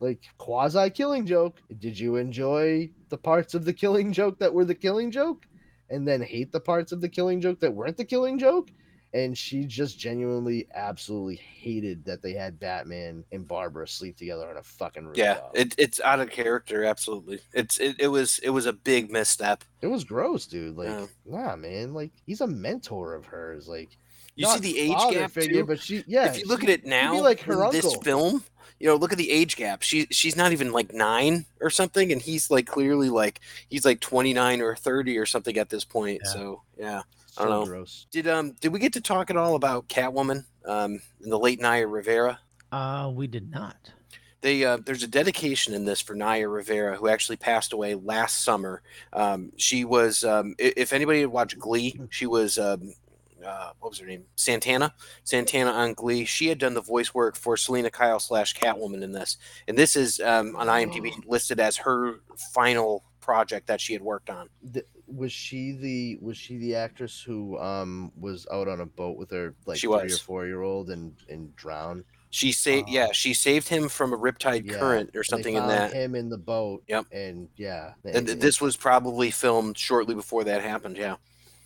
Like quasi Killing Joke. Did you enjoy the parts of the Killing Joke that were the Killing Joke? And then hate the parts of the killing joke that weren't the killing joke and she just genuinely absolutely hated that they had batman and barbara sleep together on a fucking rooftop. yeah, it, it's out of character. Absolutely, it's it, it was it was a big misstep. it was gross dude like Yeah. nah man like he's a mentor of hers like You see the age gap figure, too? but she yeah. if you look she- at it now, like her in this uncle. film, you know, look at the age gap. She she's not even like nine or something, and he's like clearly like he's like twenty nine or thirty or something at this point. Yeah. So yeah. So I don't know. gross. Did um did we get to talk at all about Catwoman um in the late Naya Rivera? Uh, we did not. They uh, there's a dedication in this for Naya Rivera, who actually passed away last summer. Um, she was, um, if anybody had watched Glee, she was, um, uh, what was her name? Santana. Santana on Glee. She had done the voice work for Selina Kyle slash Catwoman in this, and this is um, on IMDb listed as her final project that she had worked on. Th- was she the was she the actress who um was out on a boat with her like She three or four year old and and drowned? She saved, Oh. yeah, she saved him from a riptide Yeah, current or and something in that. him in the boat. Yep. And yeah, And th- this was probably filmed shortly before that happened. Yeah.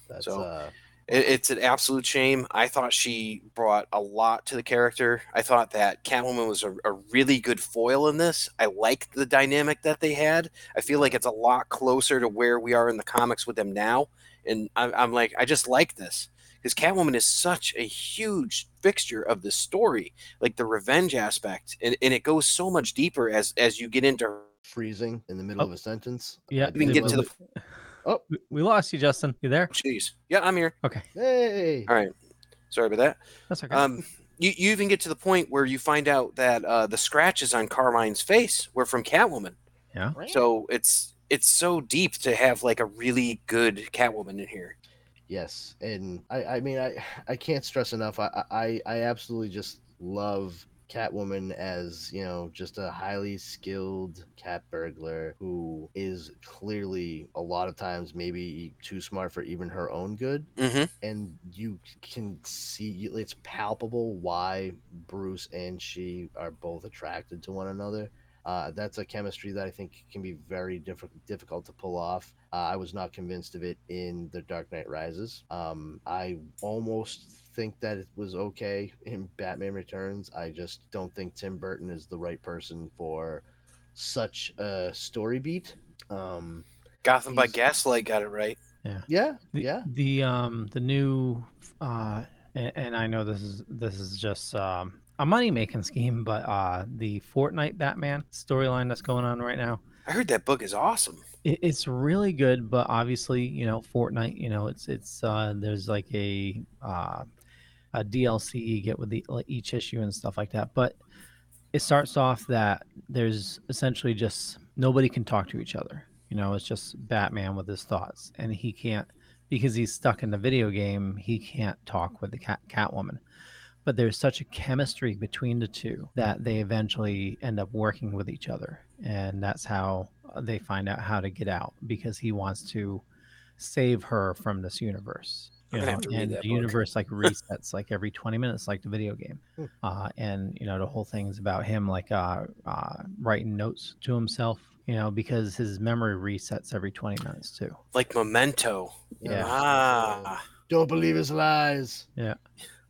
that's so- uh It, it's an absolute shame. I thought she brought a lot to the character. I thought that Catwoman was a, a really good foil in this. I liked the dynamic that they had. I feel like it's a lot closer to where we are in the comics with them now. And I'm, I'm like, I just like this because Catwoman is such a huge fixture of the story, like the revenge aspect, and, and it goes so much deeper as as you get into. freezing in the middle Oh. of a sentence. Yeah, I We can get to the. It. We- We lost you, Justin. You there? Jeez, yeah, I'm here. Okay, Hey, All right, sorry about that. that's okay. Um, you, you even get to the point where you find out that uh, the scratches on Carmine's face were from Catwoman. yeah. So it's it's so deep to have like a really good Catwoman in here. Yes, and I, I mean, I, I can't stress enough. I, I, I absolutely just love Catwoman as you know, just a highly skilled cat burglar who is clearly a lot of times maybe too smart for even her own good. Mm-hmm. And you can see it's palpable why Bruce and she are both attracted to one another. Uh, that's a chemistry that I think can be very diff- difficult to pull off. Uh, I was not convinced of it in The Dark Knight Rises. Um, I almost think that it was okay in Batman Returns. I just don't think Tim Burton is the right person for such a story beat. Um, Gotham by Gaslight got it right. yeah, The, yeah. The um the new uh and, and I know this is this is just um a money making scheme, but uh the Fortnite Batman storyline that's going on right now. I heard that book is awesome. It, it's really good, but obviously, you know, Fortnite, you know, it's it's uh there's like a uh a DLC you get with the like each issue and stuff like that. But it starts off that there's essentially just nobody can talk to each other. You know, it's just Batman with his thoughts, and he can't because he's stuck in the video game. He can't talk with the cat Catwoman. But there's such a chemistry between the two that they eventually end up working with each other, and that's how uh, they find out how to get out because he wants to save her from this universe. I'm You know, have to and the book. universe like resets like every 20 minutes, like the video game [LAUGHS] Hmm. uh, and you know the whole thing's about him like uh, uh, writing notes to himself you know because his memory resets every 20 minutes too Like Memento. Yeah. Ah. Don't believe his lies.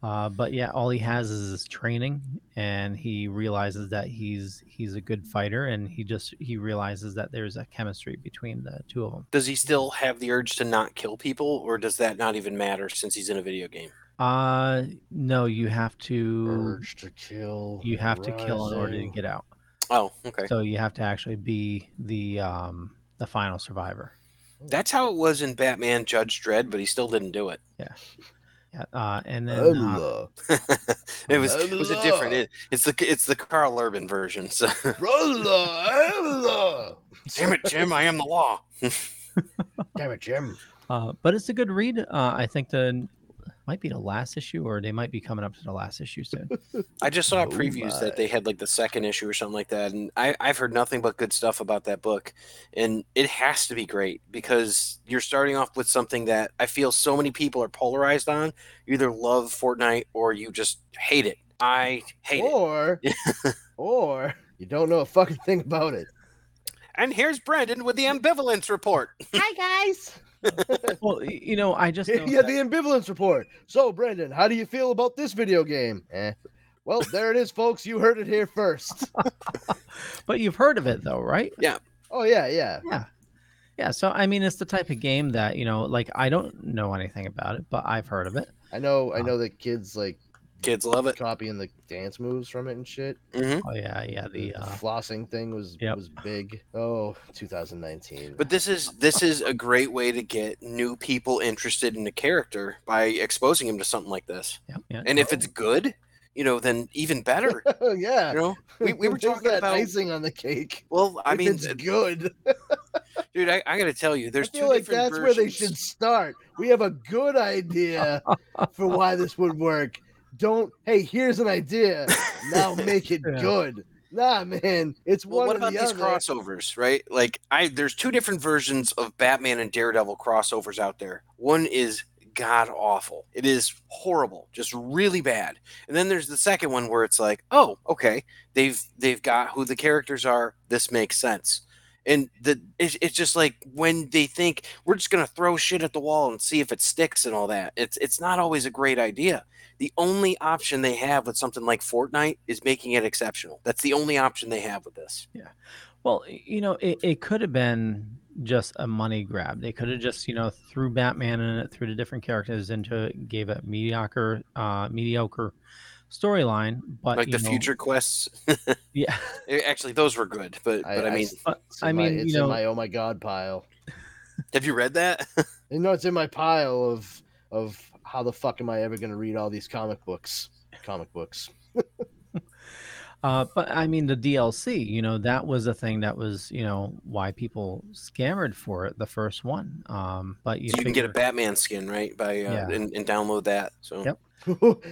Uh, but yeah all he has is his training and he realizes that he's he's a good fighter and he just he realizes that there's a chemistry between the two of them Does he still have the urge to not kill people, or does that not even matter since he's in a video game? uh no you have to Urge to kill. you have to kill in order to get out Oh, okay. so you have to actually be the um the final survivor That's how it was in Batman Judge Dredd, but he still didn't do it. yeah uh and then uh, [LAUGHS] it was it was a different. It, it's the it's the Karl Urban version. So Allah, Allah. damn it, Jim, I am the law. [LAUGHS] Damn it, Jim. Uh, but it's a good read. Uh, I think the might be the last issue, or they might be coming up to the last issue soon. [LAUGHS] I just saw Oh previews my. that they had like the second issue or something like that, and I, I've heard nothing but good stuff about that book, and it has to be great because you're starting off with something that I feel so many people are polarized on. You either love Fortnite or you just hate it. I hate it. Or, [LAUGHS] or you don't know a fucking thing about it. And here's Brandon with the ambivalence report. Hi guys. [LAUGHS] well, you know, I just know [LAUGHS] yeah, that- the ambivalence report. So, Brandon, how do you feel about this video game? Eh. Well, there it is, folks. You heard it here first. [LAUGHS] but you've heard of it though, right? Yeah. Oh yeah, yeah. Yeah. Yeah. So I mean, it's the type of game that you know, like I don't know anything about it, but I've heard of it. I know I know that kids like Kids love it. copying the dance moves from it and shit. hmm Oh yeah, yeah. The The uh, flossing thing was Yep. was big. Oh, 2019. But this is this is a great way to get new people interested in a character by exposing them to something like this. yeah, yeah. And if it's good, you know, then even better. [LAUGHS] oh yeah. You know, we, we were [LAUGHS] talking that about. icing on the cake. Well, I If mean, it's good. [LAUGHS] dude, I, I got to tell you, there's I two feel like different that's where they should start. We have a good idea for why this would work. Don't hey, here's an idea. [LAUGHS] Now make it Yeah. good. Nah, man, it's Well, one what or about the these other. crossovers, right? Like, I there's two different versions of Batman and Daredevil crossovers out there. One is god awful. It is horrible, just really bad. And then there's the second one where it's like, oh, okay, they've they've got who the characters are. This makes sense. And the it's, it's just like when they think we're just gonna throw shit at the wall and see if it sticks and all that. It's it's not always a great idea. The only option they have with something like Fortnite is making it exceptional. That's the only option they have with this. Yeah. Well, you know, it, it could have been just a money grab. They could have just, you know, threw Batman in it, threw the different characters into it, gave it mediocre, uh, mediocre storyline. But like you the know, future quests. [LAUGHS] yeah. Eh, Actually, those were good, but I- but I, I mean, s- But It's in I my- mean, it's you know, in my oh my god pile. have you read that? [LAUGHS] You know, it's in my pile of of how the fuck am I ever gonna read all these comic books? Comic books. [LAUGHS] Uh, but I mean, the DLC, you know, that was a thing that was, you know, why people scammered for it, the first one. Um, but you, so you can get a Batman skin, right? By uh, Yeah. and, and download that. So Yep.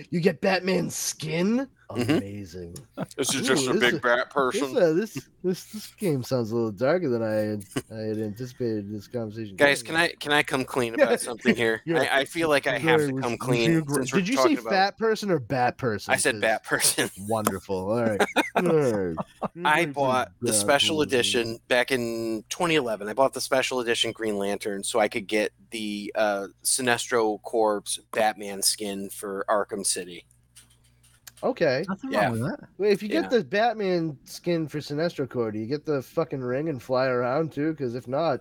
[LAUGHS] you get Batman skin? Mhm. Amazing. this is just a Ooh, this big is- bat This, uh, this this this game sounds a little darker than I had I had anticipated this conversation. Guys, can I can I come clean about something here? [LAUGHS] Yeah. I, I feel like I have to come was clean. you since Did you say about- fat person or bat person? I said bat person. [LAUGHS] Wonderful. All right. All right. [LAUGHS] I bought the special edition back in 2011. I bought the special edition Green Lantern so I could get the uh, Sinestro Corps Batman skin for Arkham City. Okay. Nothing Yeah. wrong with that. Wait, if you Yeah. get the Batman skin for Sinestro Corps, do you get the fucking ring and fly around too? Because if not,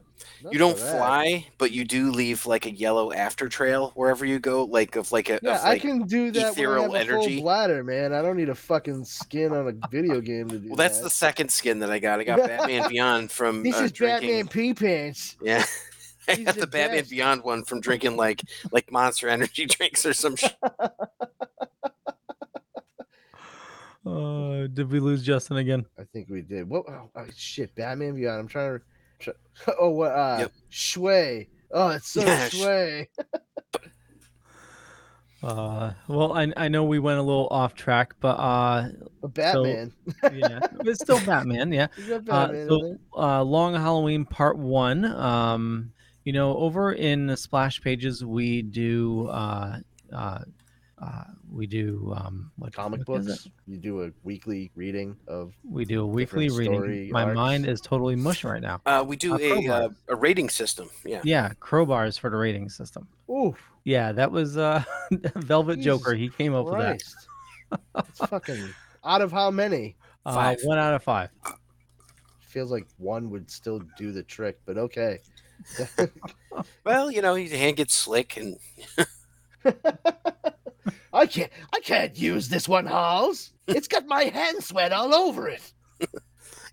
you don't fly, but you do leave like a yellow after trail wherever you go, like of like a Yeah, of, I can do that when I ethereal have a energy. full bladder, man. I don't need a fucking skin on a video game to do that. Well, that's the second skin that I got. I got [LAUGHS] Batman Beyond from This uh, is drinking. Batman pee pants. Yeah. [LAUGHS] I He's got the the Batman. Beyond one from drinking like like Monster Energy [LAUGHS] drinks or some shit. Uh, did we lose Justin again? I think we did. What? Oh, oh, shit, Batman Beyond. I'm trying to. Try, [LAUGHS] oh, what? Uh, Yep. Shui. Oh, it's so Yeah, sh- Shui. [LAUGHS] Uh, well, I, I know we went a little off track, but uh, A Batman. [LAUGHS] yeah, it's still Batman. Yeah. You got Uh, so, uh, Long Halloween Part One. Um, you know, over in the splash pages, we do uh, uh, uh, we do um, what comic what is it? books. You do a weekly reading of. We do a weekly reading. story My mind is totally mush right now. Uh, we do Uh, a uh, a rating system. Yeah. Yeah, crowbars for the rating system. Ooh, Yeah, that was uh, [LAUGHS] Velvet Jesus Joker. He came up with that. It's fucking out of how many? Uh, Five. one out of five. Feels like one would still do the trick, but okay. [LAUGHS] Well, you know, his hand gets slick and [LAUGHS] I can't. I can't use this one, Halls. It's got my hand sweat all over it. [LAUGHS]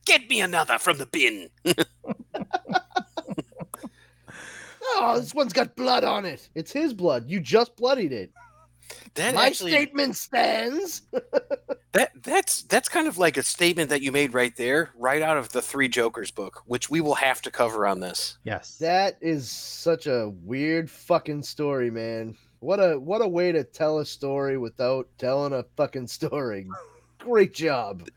get me another from the bin. [LAUGHS] Oh, this one's got blood on it. It's his blood. You just bloodied it. That My actually statement stands. [LAUGHS] that that's that's kind of like a statement that you made right there, right out of the Three Jokers book, which we will have to cover on this. Yes. That is such a weird fucking story, man. What a what a way to tell a story without telling a fucking story. Great job.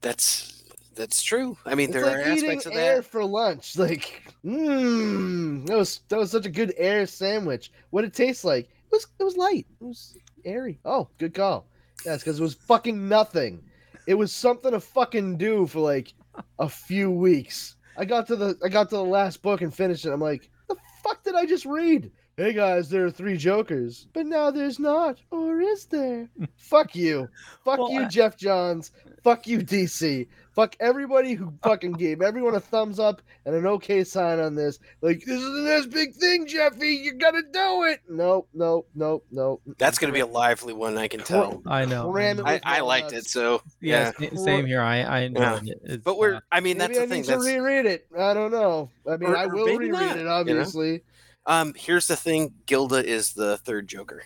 That's that's true. I mean, It's there like are aspects of air that. for lunch. [LAUGHS] Like, mmm, that was that was such a good air sandwich. What it tastes like? It was it was light. It was airy. Oh, good call. Yes, because it was fucking nothing. It was something to fucking do for like a few weeks. I got to the I got to the last book and finished it. I'm like, the fuck did I just read? Hey guys, there are three Jokers, but now there's not, or is there? [LAUGHS] fuck you, fuck Well, you, I- Geoff Johns. fuck you, DC. Fuck everybody who fucking gave everyone a thumbs up and an okay sign on this. Like, this is the next big thing, Jeffy. You gotta do it. Nope, nope, nope, nope. That's going to be a lively one, I can tell. I know. Cram I, I liked nuts. it, so Yeah, yeah. same here. I I enjoyed it. But we're, uh, I mean, Maybe that's I the thing. need to reread it. I don't know. I mean, Or- I will reread not, it, you know? Obviously. um, here's the thing: Gilda is the third Joker.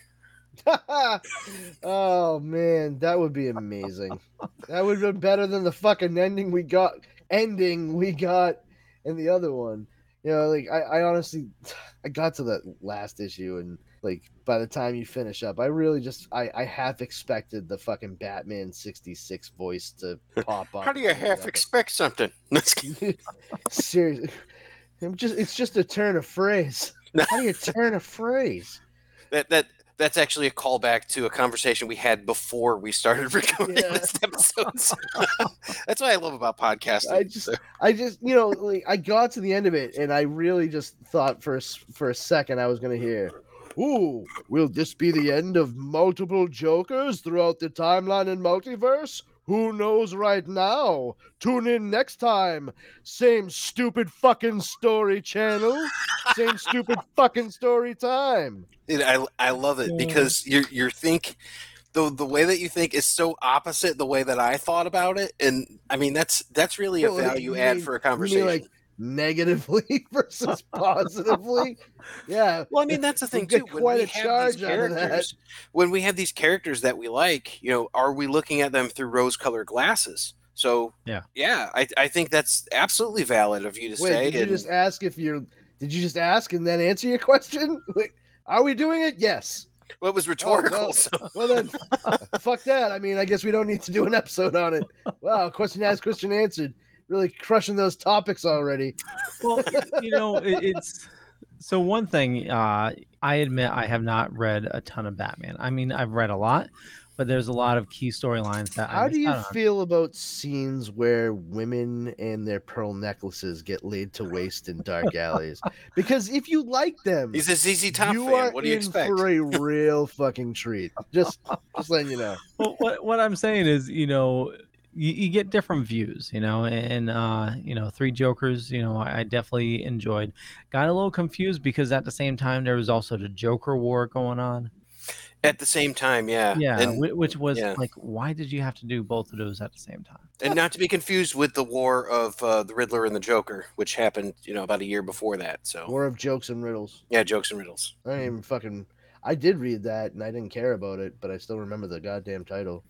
[LAUGHS] oh man, that would be amazing. that would have been better than the fucking ending we got. Ending we got in the other one. You know, like I, I honestly, [SIGHS] I got to that last issue and like by the time you finish up, I really just I I half expected the fucking Batman sixty six voice to [LAUGHS] pop up. How do you half expect something? [LAUGHS] Seriously, I'm just it's just a turn of phrase. How do you turn a phrase? [LAUGHS] that that that's actually a callback to a conversation we had before we started [LAUGHS] recording Yeah. this episode. So [LAUGHS] that's what I love about podcasting. I just, I just, you know, like I got to the end of it, and I really just thought for a, for a second I was gonna hear, "Ooh, will this be the end of multiple Jokers throughout the timeline and multiverse? Who knows right now? Tune in next time. Same stupid fucking story channel. Same stupid [LAUGHS] fucking story time. Dude, I I love it because you you think the the way that you think is so opposite the way that I thought about it, and I mean that's that's really a Well, value you add mean- for a you mean, conversation. like, negatively [LAUGHS] versus positively. Yeah. Well, I mean that's the thing too. When quite we a have charge these out that. characters, when we have these characters that we like, you know, are we looking at them through rose-colored glasses? So Yeah. yeah, I, I think that's absolutely valid of you to Wait, say. did you and- just ask if you're? Did you just ask and then answer your [LAUGHS] question? Like, are we doing it? Yes. well, it was oh, rhetorical. well. so [LAUGHS] Well then, fuck that. I mean, I guess we don't need to do an episode on it. Wow, question asked, question answered. Really crushing those topics already. well, you know, it, it's so one thing. Uh, I admit I have not read a ton of Batman. I mean, I've read a lot, but there's a lot of key storylines that I How do you out on. feel about scenes where women and their pearl necklaces get laid to waste in dark alleys? Because if you like them, he's a ZZ Top you fan. are What do you in expect? for a [LAUGHS] real fucking treat. Just, just letting you know. well, what what I'm saying is, you know, you, you get different views, you know, and uh, you know, Three Jokers, you know, I, I definitely enjoyed. Got a little confused because at the same time there was also the Joker War going on. At the same time, yeah, Yeah, and, which was yeah. like, why did you have to do both of those at the same time? and not to be confused with the war of uh, the Riddler and the Joker, which happened, you know, about a year before that. So More of jokes and riddles. yeah, jokes and riddles. I didn't even fucking. I did read that and I didn't care about it, but I still remember the goddamn title.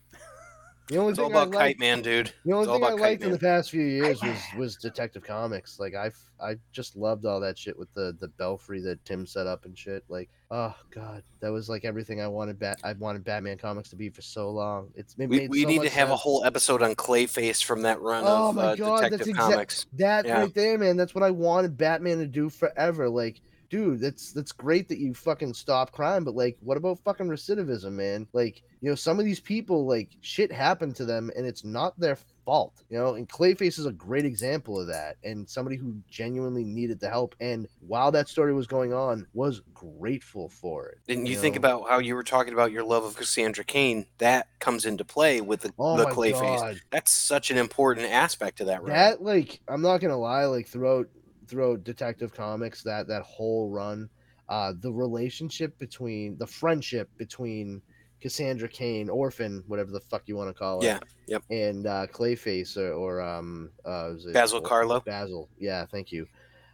The only It's all thing I about liked, Kite Man, dude. the only thing I liked in the past few years was was Detective Comics. Like I, I just loved all that shit with the the belfry that Tim set up and shit. Like, oh god, that was like everything I wanted. Bat I wanted Batman comics to be for so long. It's it We, we so need to have a whole episode on Clayface from that run Oh of my uh, God, that's Detective exact- Comics. That Yeah. right there, man. That's what I wanted Batman to do forever. Like, dude, that's that's great that you fucking stop crime, but like, what about fucking recidivism, man? Like, you know, some of these people, like, shit happened to them, and it's not their fault, you know. And Clayface is a great example of that, and somebody who genuinely needed the help, and while that story was going on, was grateful for it. And you think about how you were talking about your love of Cassandra Cain, that comes into play with the, Oh the Clayface. god, That's such an important aspect to that run. that like i'm not gonna lie like throughout throughout detective comics that that whole run. Uh the relationship between the friendship between cassandra cain orphan whatever the fuck you want to call it Yeah, yep. and uh clayface or, or um uh Basil Or- Karlo? basil. Yeah thank you.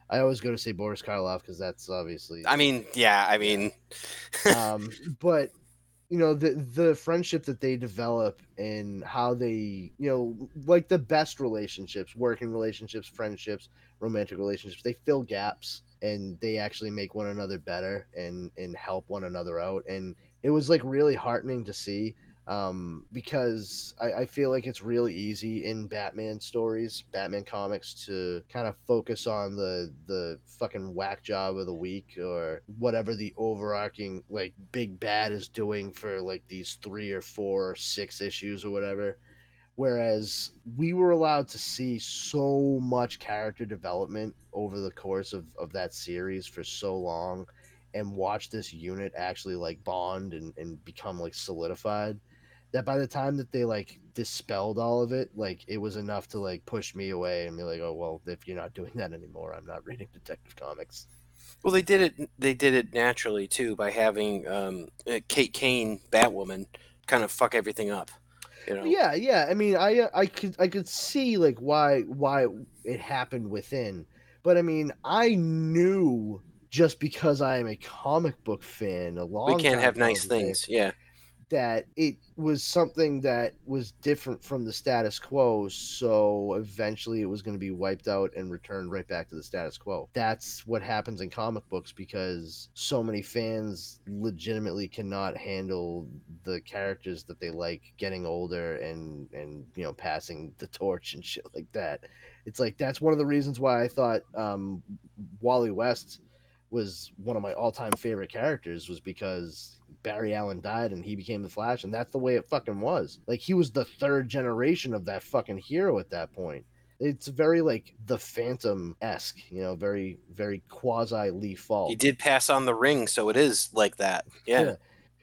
I always go to say boris karloff because that's obviously I mean, yeah, I mean, um, but you know the the friendship that they develop and how they you know like the best relationships working relationships friendships romantic relationships they fill gaps and they actually make one another better and and help one another out. And it was like really heartening to see um because I, I feel like it's really easy in batman stories batman comics to kind of focus on the the fucking whack job of the week or whatever the overarching like big bad is doing for like these three or four or six issues or whatever whereas we were allowed to see so much character development over the course of, of that series for so long and watch this unit actually like bond and, and become like solidified that by the time that they like dispelled all of it, like it was enough to like push me away and be like, oh well, if you're not doing that anymore, I'm not reading Detective Comics. Well, they did it. They did it naturally too by having um, uh, Kate Kane, Batwoman, kind of fuck everything up. You know? Yeah, yeah. I mean, I uh, I could I could see like why why it happened within, but I mean, I knew just because I am a comic book fan a long we can't have nice comic book fan, things. Yeah. That it was something that was different from the status quo. So eventually it was going to be wiped out and returned right back to the status quo. That's what happens in comic books because so many fans legitimately cannot handle the characters that they like getting older and, and, you know, passing the torch and [LAUGHS] shit like that. It's like, that's one of the reasons why I thought um, Wally West was one of my all-time favorite characters was because Barry Allen died and he became the Flash, and that's the way it fucking was. Like he was the third generation of that fucking hero at that point. It's very like the Phantom esque, you know, very very quasi Lee Falk. He did pass on the ring, so it is like that. Yeah. Yeah.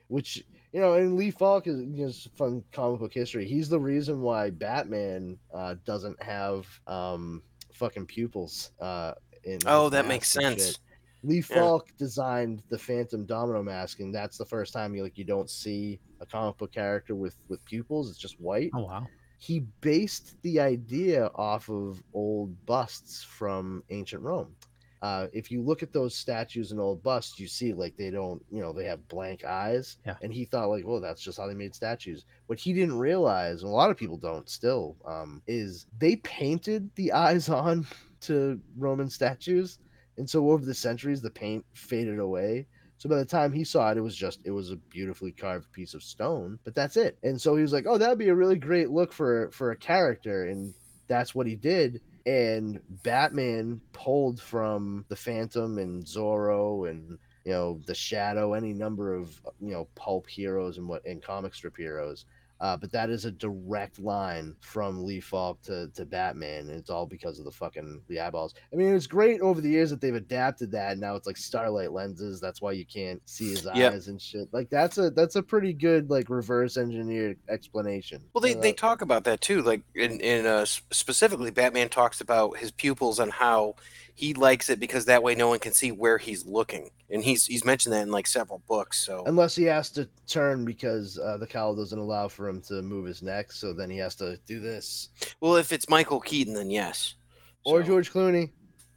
which you know, and Lee Falk is you know, fun comic book history. He's the reason why Batman uh, doesn't have um fucking pupils. Uh, in Oh, that makes sense. shit. Lee Yeah. Falk designed the Phantom Domino mask, and that's the first time you like you don't see a comic book character with with pupils. It's just white. Oh wow. He based the idea off of old busts from ancient Rome. Uh, if you look at those statues and old busts, you see like they don't, you know, they have blank eyes. Yeah. And he thought like, well, that's just how they made statues. What he didn't realize, and a lot of people don't still, um, is they painted the [LAUGHS] eyes on to Roman statues, and so over the centuries, the paint faded away. So by the time he saw it, it was just it was a beautifully carved piece of stone, but that's it. And so he was like, "Oh, that'd be a really great look for for a character," and that's what he did. And Batman pulled from the Phantom and Zorro and you know the Shadow, any number of you know pulp heroes and what and comic strip heroes. Uh, but that is a direct line from Lee Falk to, to Batman, and it's all because of the fucking the eyeballs. I mean, it's great over the years that they've adapted that. And now it's like starlight lenses. That's why you can't see his Yep. eyes and shit. Like that's a that's a pretty good like reverse engineered explanation. Well, they, Uh, they talk about that too. Like in in uh, specifically, Batman talks about his pupils and how he likes it because that way no one can see where he's looking, and he's he's mentioned that in like several books. So unless he has to turn because uh, the cowl doesn't allow for him to move his neck, so then he has to do this. well, if it's Michael Keaton, then yes. Or So, George Clooney,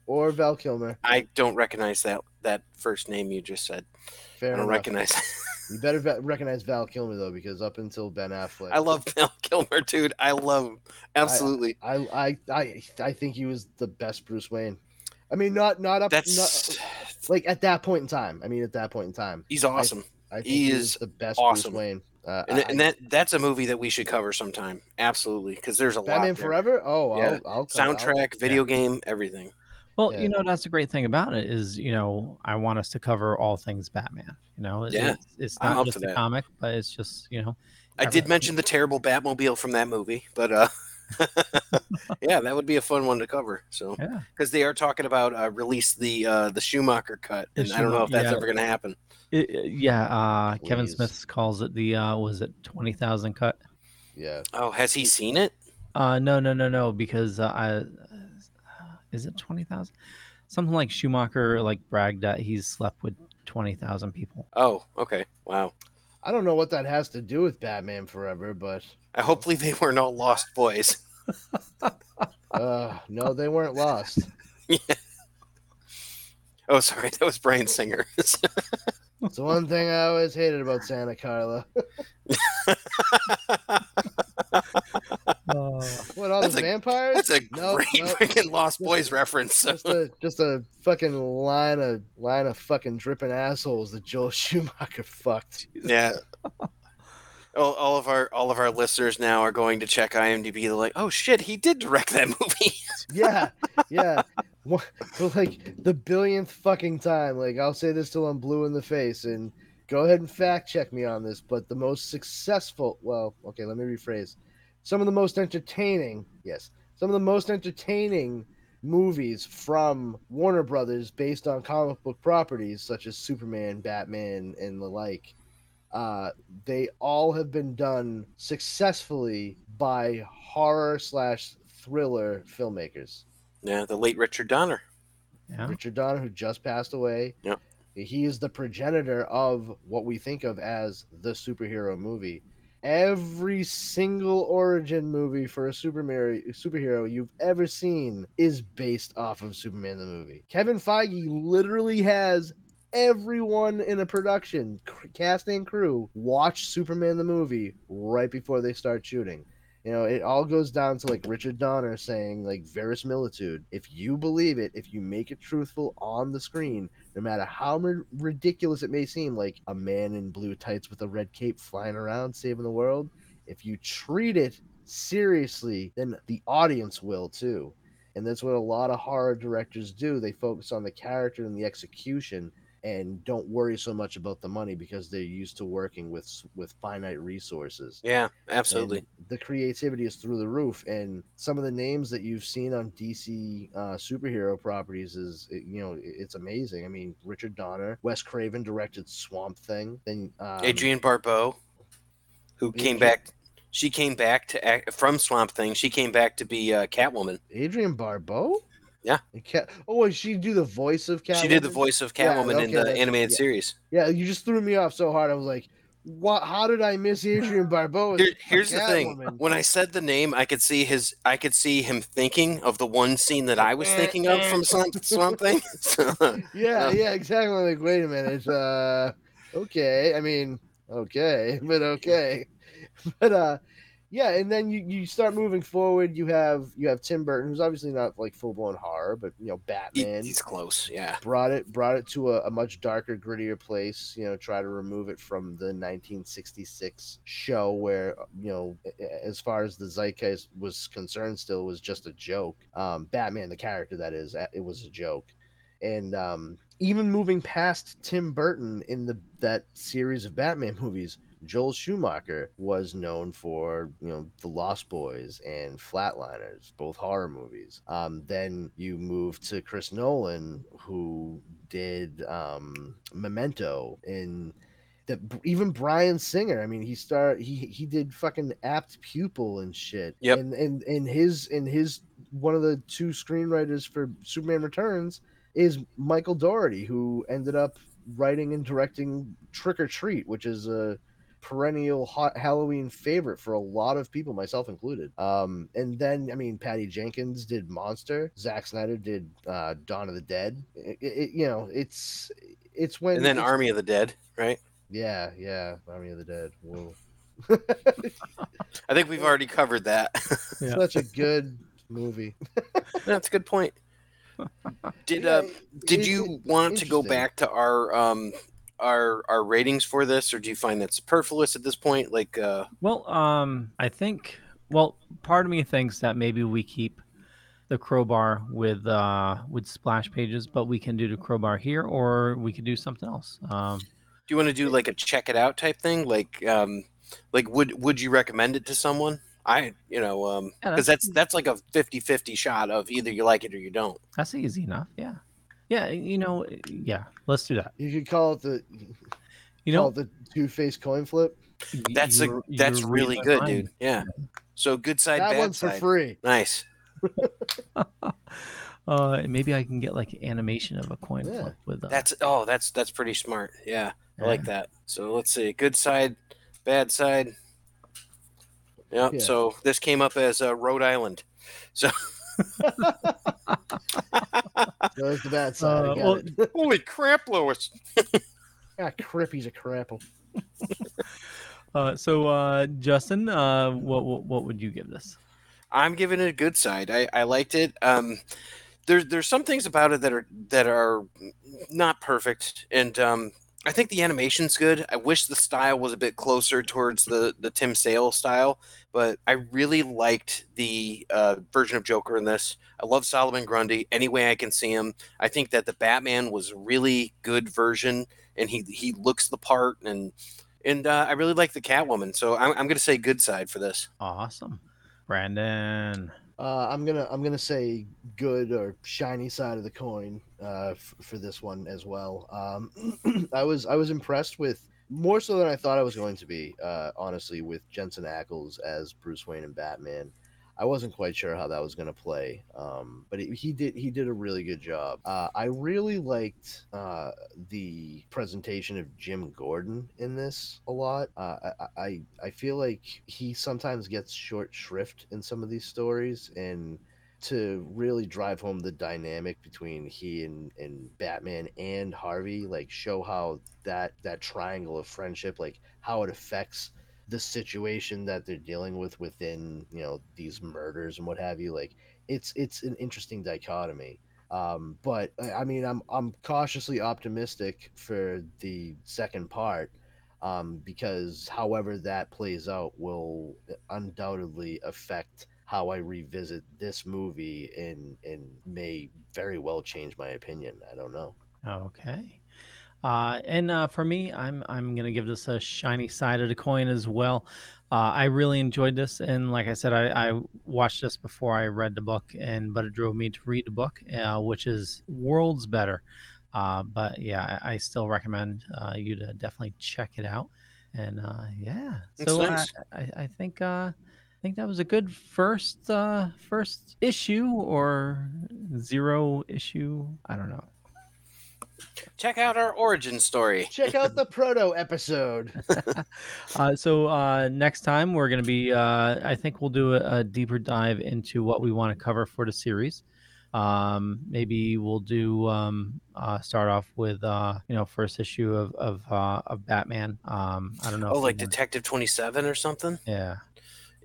or Val Kilmer. I don't recognize that that first name you just said. Fair I don't enough. recognize. [LAUGHS] You better recognize Val Kilmer though, because up until Ben Affleck, I love Val Kilmer, dude. I love him absolutely. I, I, I, I think he was the best Bruce Wayne. I mean, not not up, That's not, like at that point in time. I mean, at that point in time, he's awesome, I think He he, is the best awesome. Bruce Wayne. Uh, and, I- and that that's a movie that we should cover sometime. Absolutely, because there's a Batman lot. there. Forever. Oh, Yeah. I'll, I'll come- I'll- soundtrack, video game, everything. Well, Yeah. you know that's the great thing about it is you know I want us to cover all things Batman. You know, It- Yeah, it's, it's not just for a comic, but it's just you know. I did mention the terrible Batmobile from that movie, but uh, [LAUGHS] [LAUGHS] yeah, that would be a fun one to cover. So Yeah, because they are talking about uh, release the uh, the Schumacher cut, The and I don't know if that's yeah. ever going to happen. It- it- yeah. Uh, Kevin Please. Smith calls it the uh, was it twenty thousand cut? Yeah, Oh, has he seen it? Uh, no, no, no, no, because uh, I is it twenty thousand? Something like Schumacher like bragged that he's slept with twenty thousand people. Oh, okay, wow. I don't know what that has to do with Batman Forever, but I hopefully they [LAUGHS] weren't lost boys. [LAUGHS] uh, no, they weren't lost. [LAUGHS] yeah. Oh, sorry, that was Bryan Singer. It's the one thing I always hated about Santa Carla. Oh. What all That's the a- vampires? That's a [LAUGHS] Nope, great nope. freaking Lost Boys reference. just a just a fucking line of line of fucking dripping assholes that Joel [LAUGHS] Schumacher fucked. Yeah. [LAUGHS] All, all of our all of our listeners now are going to check IMDb. They're like, "Oh shit, he did direct that movie." Yeah, yeah. For like the billionth fucking time. Like I'll say this till I'm blue in the face, and go ahead and fact check me on this. But the most successful, well, okay, let me rephrase. Some of the most entertaining, yes, some of the most entertaining movies from Warner Brothers based on comic book properties such as Superman, Batman, and the like. uh, they all have been done successfully by horror slash thriller filmmakers. Yeah, the late Richard Donner. Yeah. Richard Donner, who just passed away. Yep. He is the progenitor of what we think of as the superhero movie. Every single origin movie for a superhero superhero you've ever seen is based off of Superman the movie. Kevin Feige literally has everyone in a production, cast and crew, watch Superman the movie right before they start shooting. You know, it all goes down to like Richard Donner saying, like verisimilitude. If you believe it, if you make it truthful on the screen, no matter how ridiculous it may seem, like a man in blue tights with a red cape flying around saving the world, if you treat it seriously, then the audience will too. And that's what a lot of horror directors do. They focus on the character and the execution and don't worry so much about the money because they're used to working with with finite resources. Yeah, absolutely. And the creativity is through the roof, and some of the names that you've seen on DC uh, superhero properties is, you know, it's amazing. I mean, Richard Donner, Wes Craven directed Swamp Thing, then um, Adrienne Barbeau, who came back. She came back to act from Swamp Thing. She came back to be uh, Catwoman. Adrienne Barbeau. Yeah. And Cat. Oh, she do the voice of Catwoman. She did the voice of Yeah, Catwoman in the animated yeah. series. Yeah, you just threw me off so hard. I was like, "What? How did I miss Adrienne Barbeau?" Here, here's the thing: when I said the name, I could see his. I could see him thinking of the one scene that I was thinking of from Swamp, [LAUGHS] Swamp Thing. [LAUGHS] So, yeah, Uh, yeah, exactly. Like, wait a minute. Uh, okay. I mean, okay, [LAUGHS] but okay, but uh, yeah. And then you you start moving forward. You have you have Tim Burton, who's obviously not like full blown horror, but you know, he- Batman. he's close. Yeah. brought it brought it to a, a much darker grittier place you know try to remove it from the 1966 show where you know as far as the zeitgeist was concerned still was just a joke um batman the character that is it was a joke and um even moving past tim burton in the that series of batman [LAUGHS] movies Joel Schumacher was known for, you know, The Lost Boys and Flatliners, both horror movies. Um, then you move to Chris Nolan, who did um, Memento and that even Bryan Singer. I mean, he started he he did fucking Apt Pupil and shit. Yep. And and and his and his one of the two screenwriters for Superman Returns is Michael Dougherty, who ended up writing and directing Trick or Treat, which is a perennial hot Halloween favorite for a lot of people, myself included. Um, and then I mean, Patty Jenkins did Monster. Zack Snyder did uh, Dawn of the Dead. It, it, you know, it's it's when And then Army of the Dead, right? Yeah, yeah, Army of the Dead. Whoa. [LAUGHS] I think we've already covered that. Yeah. Such a good movie. [LAUGHS] That's a good point. [LAUGHS] Did uh, did you want to go back to our um our our ratings for this, or do you find that superfluous at this point? Like, uh, Well, um, I think. Well, part of me thinks that maybe we keep the crowbar with uh with splash pages, but we can do the crowbar here, or we could do something else. Um, do you want to do like a check it out type thing? Like, um, like would would you recommend it to someone? I, you know, um, Yeah, because that's that's like a 50-50 shot of either you like it or you don't. that's easy enough. Yeah, yeah. You know, yeah. Let's do that. You could call it the You know, the two face coin flip. That's a you're- that's you're really good, my dude. Yeah. So good side, that bad one's for free. Nice. [LAUGHS] Uh, maybe I can get like animation of a coin Yeah. flip with uh, That's oh, that's that's pretty smart. Yeah, I like that. So let's see, good side, bad side. Yeah. Yeah. So this came up as uh, Rhode Island. So [LAUGHS] No, that's the bad side. I Uh, got well- [LAUGHS] holy crap, Lois! [LAUGHS] ah, Crippy's a crapple. [LAUGHS] Uh, so uh, Justin, uh, what, what what would you give this? I'm giving it a good side. I, I liked it. Um, there's there's some things about it that are that are not perfect, and um, I think the animation's good. I wish the style was a bit closer towards the the Tim Sale style, but I really liked the uh, version of Joker in this. I love Solomon Grundy. Any way I can see him, I think that the Batman was a really good version, and he he looks the part, and and uh, I really like the Catwoman. So I'm I'm gonna say good side for this. Awesome, Brandon. Uh, I'm gonna I'm gonna say good or shiny side of the coin uh, f- for this one as well. Um, [CLEARS THROAT] I was I was impressed with more so than I thought I was going to be. Uh, honestly, with Jensen Ackles as Bruce Wayne and Batman, I wasn't quite sure how that was going to play. Um, but he, he did he did a really good job. Uh, I really liked uh, the presentation of Jim Gordon in this a lot. Uh, I, I I feel like he sometimes gets short shrift in some of these stories and to really drive home the dynamic between he and, and Batman and Harvey, like show how that that triangle of friendship, like how it affects the situation that they're dealing with within you know these murders and what have you. Like it's it's an interesting dichotomy. Um, but I mean, I'm I'm cautiously optimistic for the second part um, because however that plays out will undoubtedly affect how I revisit this movie and and may very well change my opinion. I don't know. Okay. Uh, and uh, for me, I'm I'm gonna give this a shiny side of the coin as well. Uh, I really enjoyed this, and like I said, I, I watched this before I read the book, and but it drove me to read the book, uh, which is worlds better. Uh, but yeah, I, I still recommend uh, you to definitely check it out. And uh, yeah, so. I, I think uh, I think that was a good first uh, first issue or zero issue. I don't know. Check out our origin story. [LAUGHS] Check out the proto episode. [LAUGHS] Uh, so uh, next time we're going to be, uh, I think we'll do a, a deeper dive into what we want to cover for the series. Um, maybe we'll do um, uh, start off with uh, you know first issue of of, uh, of Batman. Um, I don't know. Oh, like Detective Twenty Seven or something. yeah.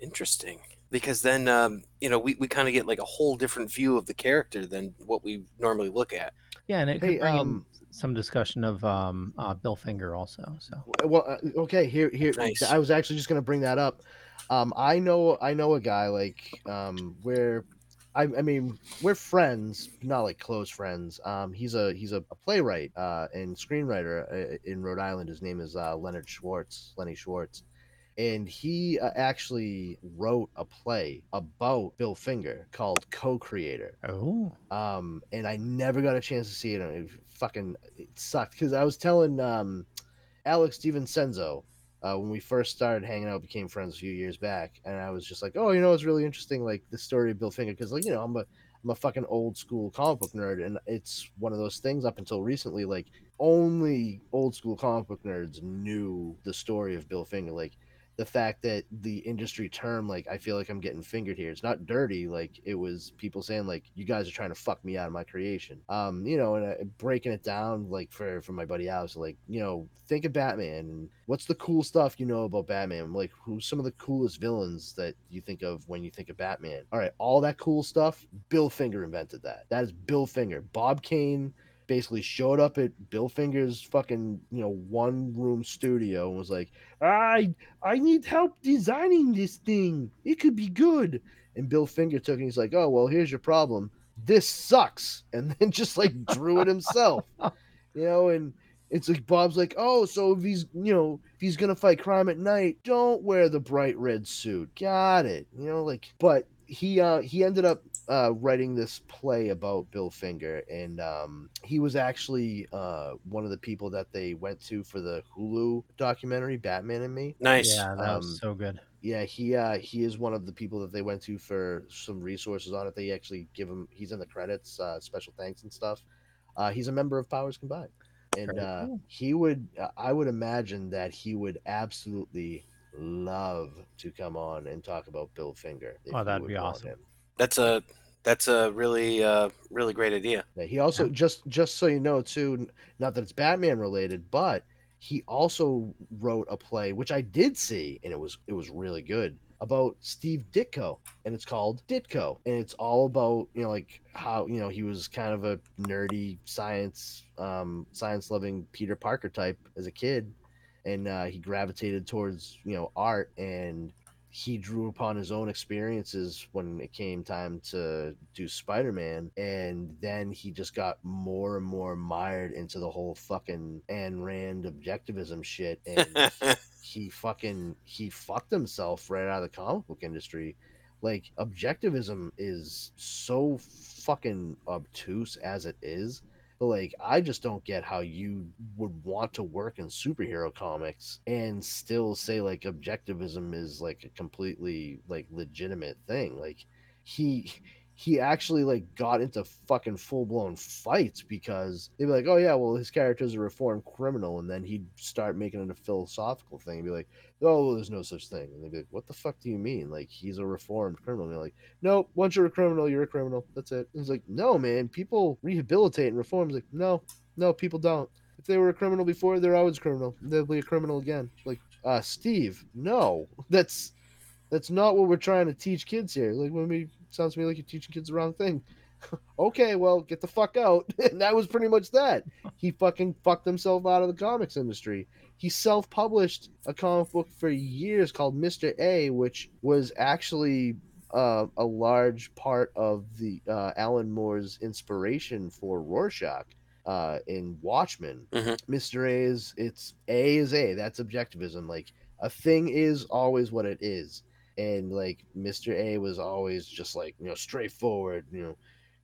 Interesting. Because then, um, you know, we, we kind of get like a whole different view of the character than what we normally look at. Yeah, and it could Hey, bring in um, some discussion of um, uh, Bill Finger also. So well uh, okay here here Nice. i was actually just going to bring that up um i know i know a guy like um where I, I mean we're friends not like close friends um he's a he's a, a playwright uh and screenwriter uh, in rhode island his name is uh leonard schwartz lenny schwartz and he uh, actually wrote a play about bill finger called co-creator oh, um, and I never got a chance to see it. and It fucking it sucked because I was telling um, Alex DiVincenzo uh, when we first started hanging out, became friends a few years back, and I was just like, oh, you know, it's really interesting, like the story of Bill Finger, because like you know, I'm a I'm a fucking old school comic book nerd, and it's one of those things up until recently, like only old school comic book nerds knew the story of Bill Finger, like the fact that the industry term like i feel like i'm getting fingered here. It's not dirty like it was people saying like you guys are trying to fuck me out of my creation. Um you know and uh, breaking it down like for for my buddy alex like you know think of batman. What's the cool stuff you know about batman? Like who's some of the coolest villains that you think of when you think of batman? All right all that cool stuff bill finger invented that. That is bill finger. Bob kane basically showed up at bill finger's fucking you know one room studio and was like i I need help designing this thing. It could be good. And Bill Finger took it and he's like, Oh, well, here's your problem. This sucks. [LAUGHS] And then just like drew it himself. you know, and it's like Bob's like, Oh, so if he's you know, if he's gonna fight crime at night, don't wear the bright red suit. Got it. You know, like but he uh he ended up uh writing this play about Bill Finger and um he was actually uh one of the people that they went to for the Hulu documentary Batman and Me Nice. yeah, that Um, was so good. yeah he uh he is one of the people that they went to for some resources on it they actually give him he's in the credits uh special thanks and stuff uh he's a member of powers combined and uh cool. he would uh, i would imagine that he would absolutely love to come on and talk about bill finger Oh, that'd would be awesome. him. That's a that's a really uh really great idea. Yeah, he also just just so you know too, not that it's Batman related, but he also wrote a play which I did see and it was it was really good about Steve Ditko and it's called Ditko and it's all about you know like how you know he was kind of a nerdy science um science loving Peter Parker type as a kid and uh, he gravitated towards you know art and he drew upon his own experiences when it came time to do Spider-Man and then he just got more and more mired into the whole fucking Ayn Rand objectivism shit and [LAUGHS] he fucking he fucked himself right out of the comic book industry. Like objectivism is so fucking obtuse as it is But like, I just don't get how you would want to work in superhero comics and still say like objectivism is like a completely like legitimate thing. Like he he actually like got into fucking full blown fights because they'd be like, oh yeah, well his character's a reformed criminal, and then he'd start making it a philosophical thing and be like, oh, well, there's no such thing, and they'd be like, what the fuck do you mean? Like he's a reformed criminal? And they're like, no, once you're a criminal, you're a criminal. That's it. And it's like, no, man, people rehabilitate and reform. It's like, no, no, people don't. If they were a criminal before, they're always criminal. They'll be a criminal again. Like, uh, Steve, no, [LAUGHS] that's that's not what we're trying to teach kids here. Like when we sounds to me like you're teaching kids the wrong thing. [LAUGHS] okay, well, get the fuck out. [LAUGHS] and that was pretty much that. He fucking fucked himself out of the comics industry. He self-published a comic book for years called Mr. A, which was actually uh, a large part of the uh, Alan Moore's inspiration for Rorschach uh, in Watchmen. Mhm. Mr. A is it's A is A. That's objectivism. Like a thing is always what it is and like Mr. A was always just like you know straightforward, you know,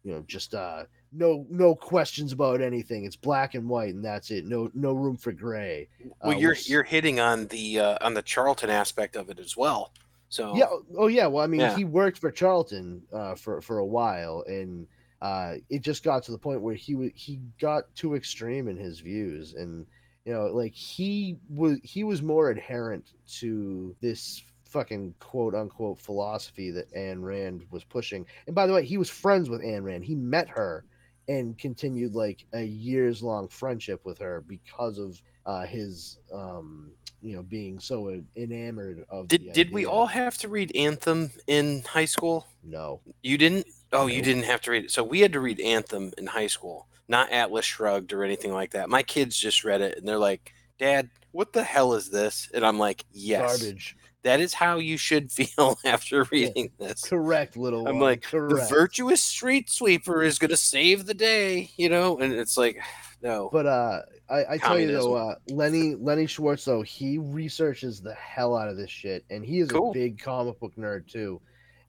you know just uh no no questions about anything. It's black and white and that's it. No no room for gray. Well, Uh, you're which- you're hitting on the uh, on the Charlton aspect of it as well. So Yeah. Oh yeah. Well, I mean, Yeah. he worked for Charlton uh, for for a while, and uh, it just got to the point where he was he got too extreme in his views, and you know, like he was he was more adherent to this fucking quote unquote philosophy that Ayn Rand was pushing. And by the way, he was friends with Ayn Rand. He met her and continued like a years long friendship with her because of uh, his um, you know being so enamored of. did the did we all have to read Anthem in high school? No. You didn't? Oh, you didn't have to read it. So we had to read Anthem in high school, not Atlas Shrugged or anything like that. My kids just read it and they're like, "Dad, what the hell is this?" And I'm like, "Yes, Garbage. That is how you should [LAUGHS] feel [LAUGHS] after reading this." Correct, little I'm one. like, the virtuous street sweeper is gonna save the day, you know? And it's like, [SIGHS] no. But uh, I, I tell you though, uh, Lenny Lenny Schwartz though he researches the hell out of this shit, and he is Cool. a big comic book nerd too.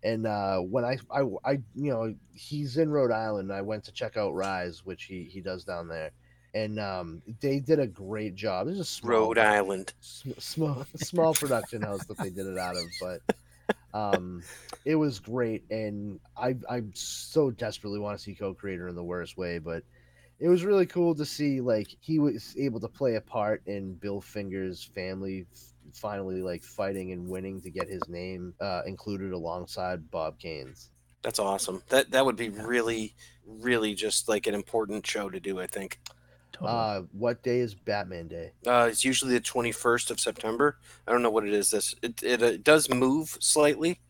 And uh, when I, I I you know he's in Rhode Island, and I went to check out Rise, which he he does down there, and um, they did a great job. Is a small, Rhode Island. sm- small [LAUGHS] small production house that they did it out of, but um, it was great, and I I so desperately want to see co-creator in the worst way, but it was really cool to see like he was able to play a part in Bill Finger's family finally like fighting and winning to get his name uh, included alongside Bob Kane's. That's awesome. That that would be really, really just like an important show to do. I think Totally. Uh, what day is Batman Day? uh, it's usually the twenty first of September. I don't know what it is. This it it, uh, does move slightly.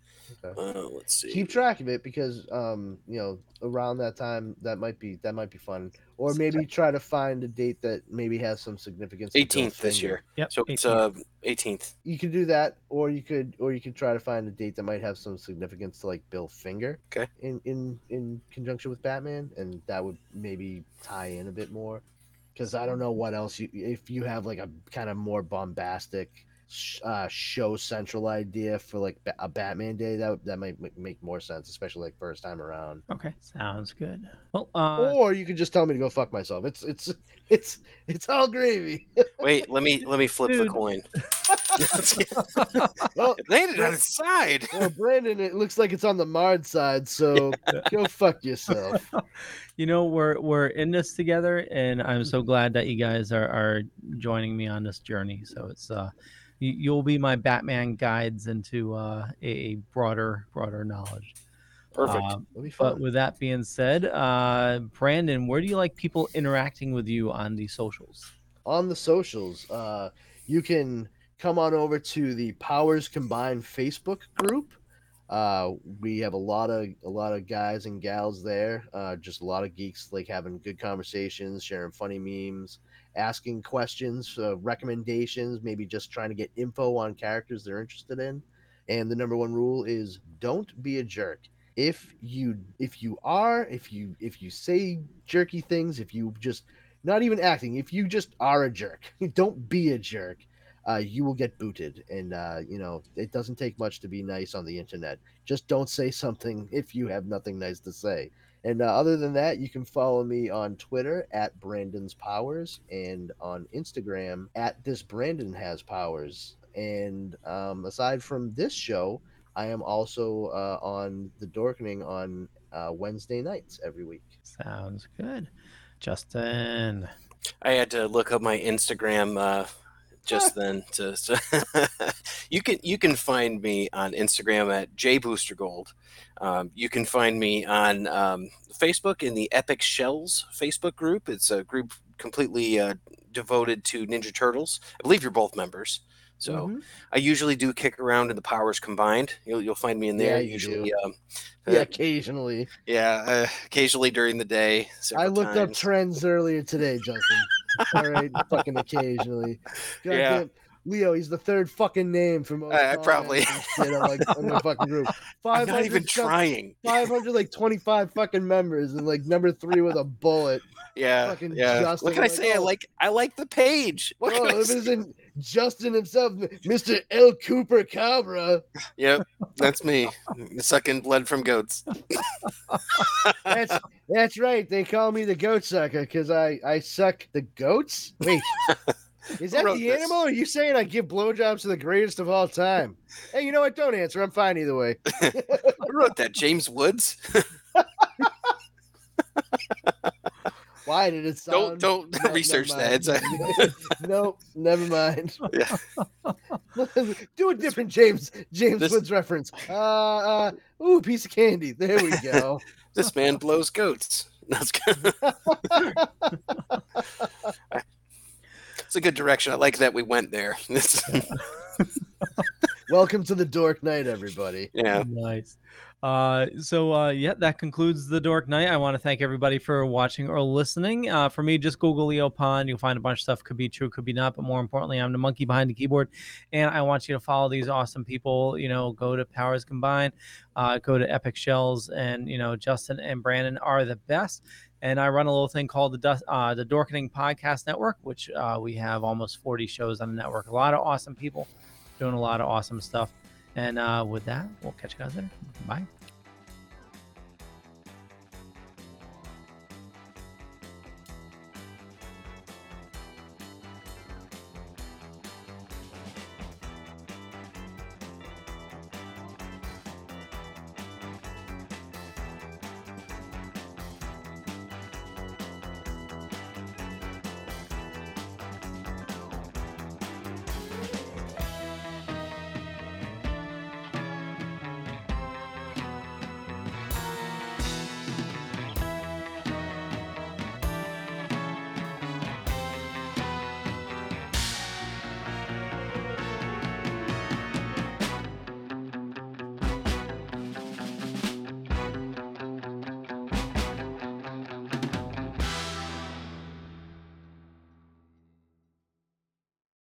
Okay. Uh, let's see. Keep track of it because um you know around that time that might be that might be fun or maybe try to find a date that maybe has some significance. 18th this year. yep. So it's uh 18th. you could do that or you could or you could try to find a date that might have some significance to like bill finger Okay. in in in conjunction with batman and that would maybe tie in a bit more because i don't know what else you if you have like a kind of more bombastic uh show central idea for like a batman day that that might make more sense especially like first time around okay, sounds good. Well, uh, or you could just tell me to go fuck myself it's it's it's it's all gravy [LAUGHS] Wait, let me let me flip the coin. [LAUGHS] well it landed on its side. well brandon it looks like it's on the marred side so go fuck yourself [LAUGHS] you know we're we're in this together, and I'm so glad that you guys are are joining me on this journey. So it's uh, you, you'll be my Batman guides into uh, a, broader broader knowledge. Perfect. Uh, but with that being said, uh, Brandon, where do you like people interacting with you on the socials? on the socials, uh, you can come on over to the Powers Combined Facebook group. Uh, we have a lot of a lot of guys and gals there. Uh, just a lot of geeks like having good conversations, sharing funny memes, asking questions, uh, recommendations, maybe just trying to get info on characters they're interested in. And the number one rule is don't be a jerk. If you if you are if you if you say jerky things, if you just not even acting, if you just are a jerk, [LAUGHS] don't be a jerk. Uh, you will get booted, and uh, you know it doesn't take much to be nice on the internet. Just don't say something [LAUGHS] if you have nothing nice to say, And uh, other than that, you can follow me on Twitter at Brandon's Powers and on Instagram at this Brandon has powers. And um, aside from this show, I am also uh, on the Dorkening on uh, Wednesday nights every week. Sounds good. Justin. I had to look up my Instagram uh, just [LAUGHS] then. To, so [LAUGHS] you can you can find me on Instagram at jboostergold. Um, you can find me on um, Facebook in the Epic Shells Facebook group. It's a group completely uh, devoted to Ninja Turtles. I believe you're both members. So Mhm. I usually do kick around in the powers combined. You'll you'll find me in there. Yeah, usually, um, [LAUGHS] yeah, uh, occasionally. yeah, uh, occasionally during the day. I looked up trends earlier today, Justin. All right, [LAUGHS] fucking occasionally. God Yeah. damn- Leo, he's the third fucking name from uh, I- I probably- and shit like on the [LAUGHS] fucking group. I'm not 500 even trying. 500 like 25 fucking members and like number three with a bullet. Yeah, fucking yeah. Justin, what can I like, say? I oh. like I like the page. Oh, what Oh, can I if say? it isn't Justin himself, Mr. L. Cooper Cabra. Yep, that's me. Sucking blood from goats. That's that's right. They call me the goat sucker because I I suck the goats. Wait, [LAUGHS] is that the this? animal? Are you saying I give blowjobs to the greatest of all time? Hey, you know what? Don't answer. I'm fine either way. [LAUGHS] Who wrote that? James Woods. [LAUGHS] Why did it stop? Don't don't [LAUGHS] No, research that. [LAUGHS] Nope, never mind. [LAUGHS] Yeah. Do a different James James This- Woods reference. Uh, uh, ooh, piece of candy. There we go. this man blows goats. That's good. It's a good direction. I like that we went there. This- Welcome to the Dork Knight, everybody. yeah. Nice. Uh, so uh, yeah, that concludes the Dork Knight. I want to thank everybody for watching or listening. Uh, for me, just Google Leo Pond. You'll find a bunch of stuff. Could be true, could be not. But more importantly, I'm the monkey behind the keyboard, and I want you to follow these awesome people. You know, go to Powers Combined, uh, go to Epic Shells, and you know, Justin and Brandon are the best. And I run a little thing called the Dust, uh, the Dorkening Podcast Network, which uh, we have almost 40 shows on the network. A lot of awesome people doing a lot of awesome stuff. And uh, with that, we'll catch you guys later. Bye.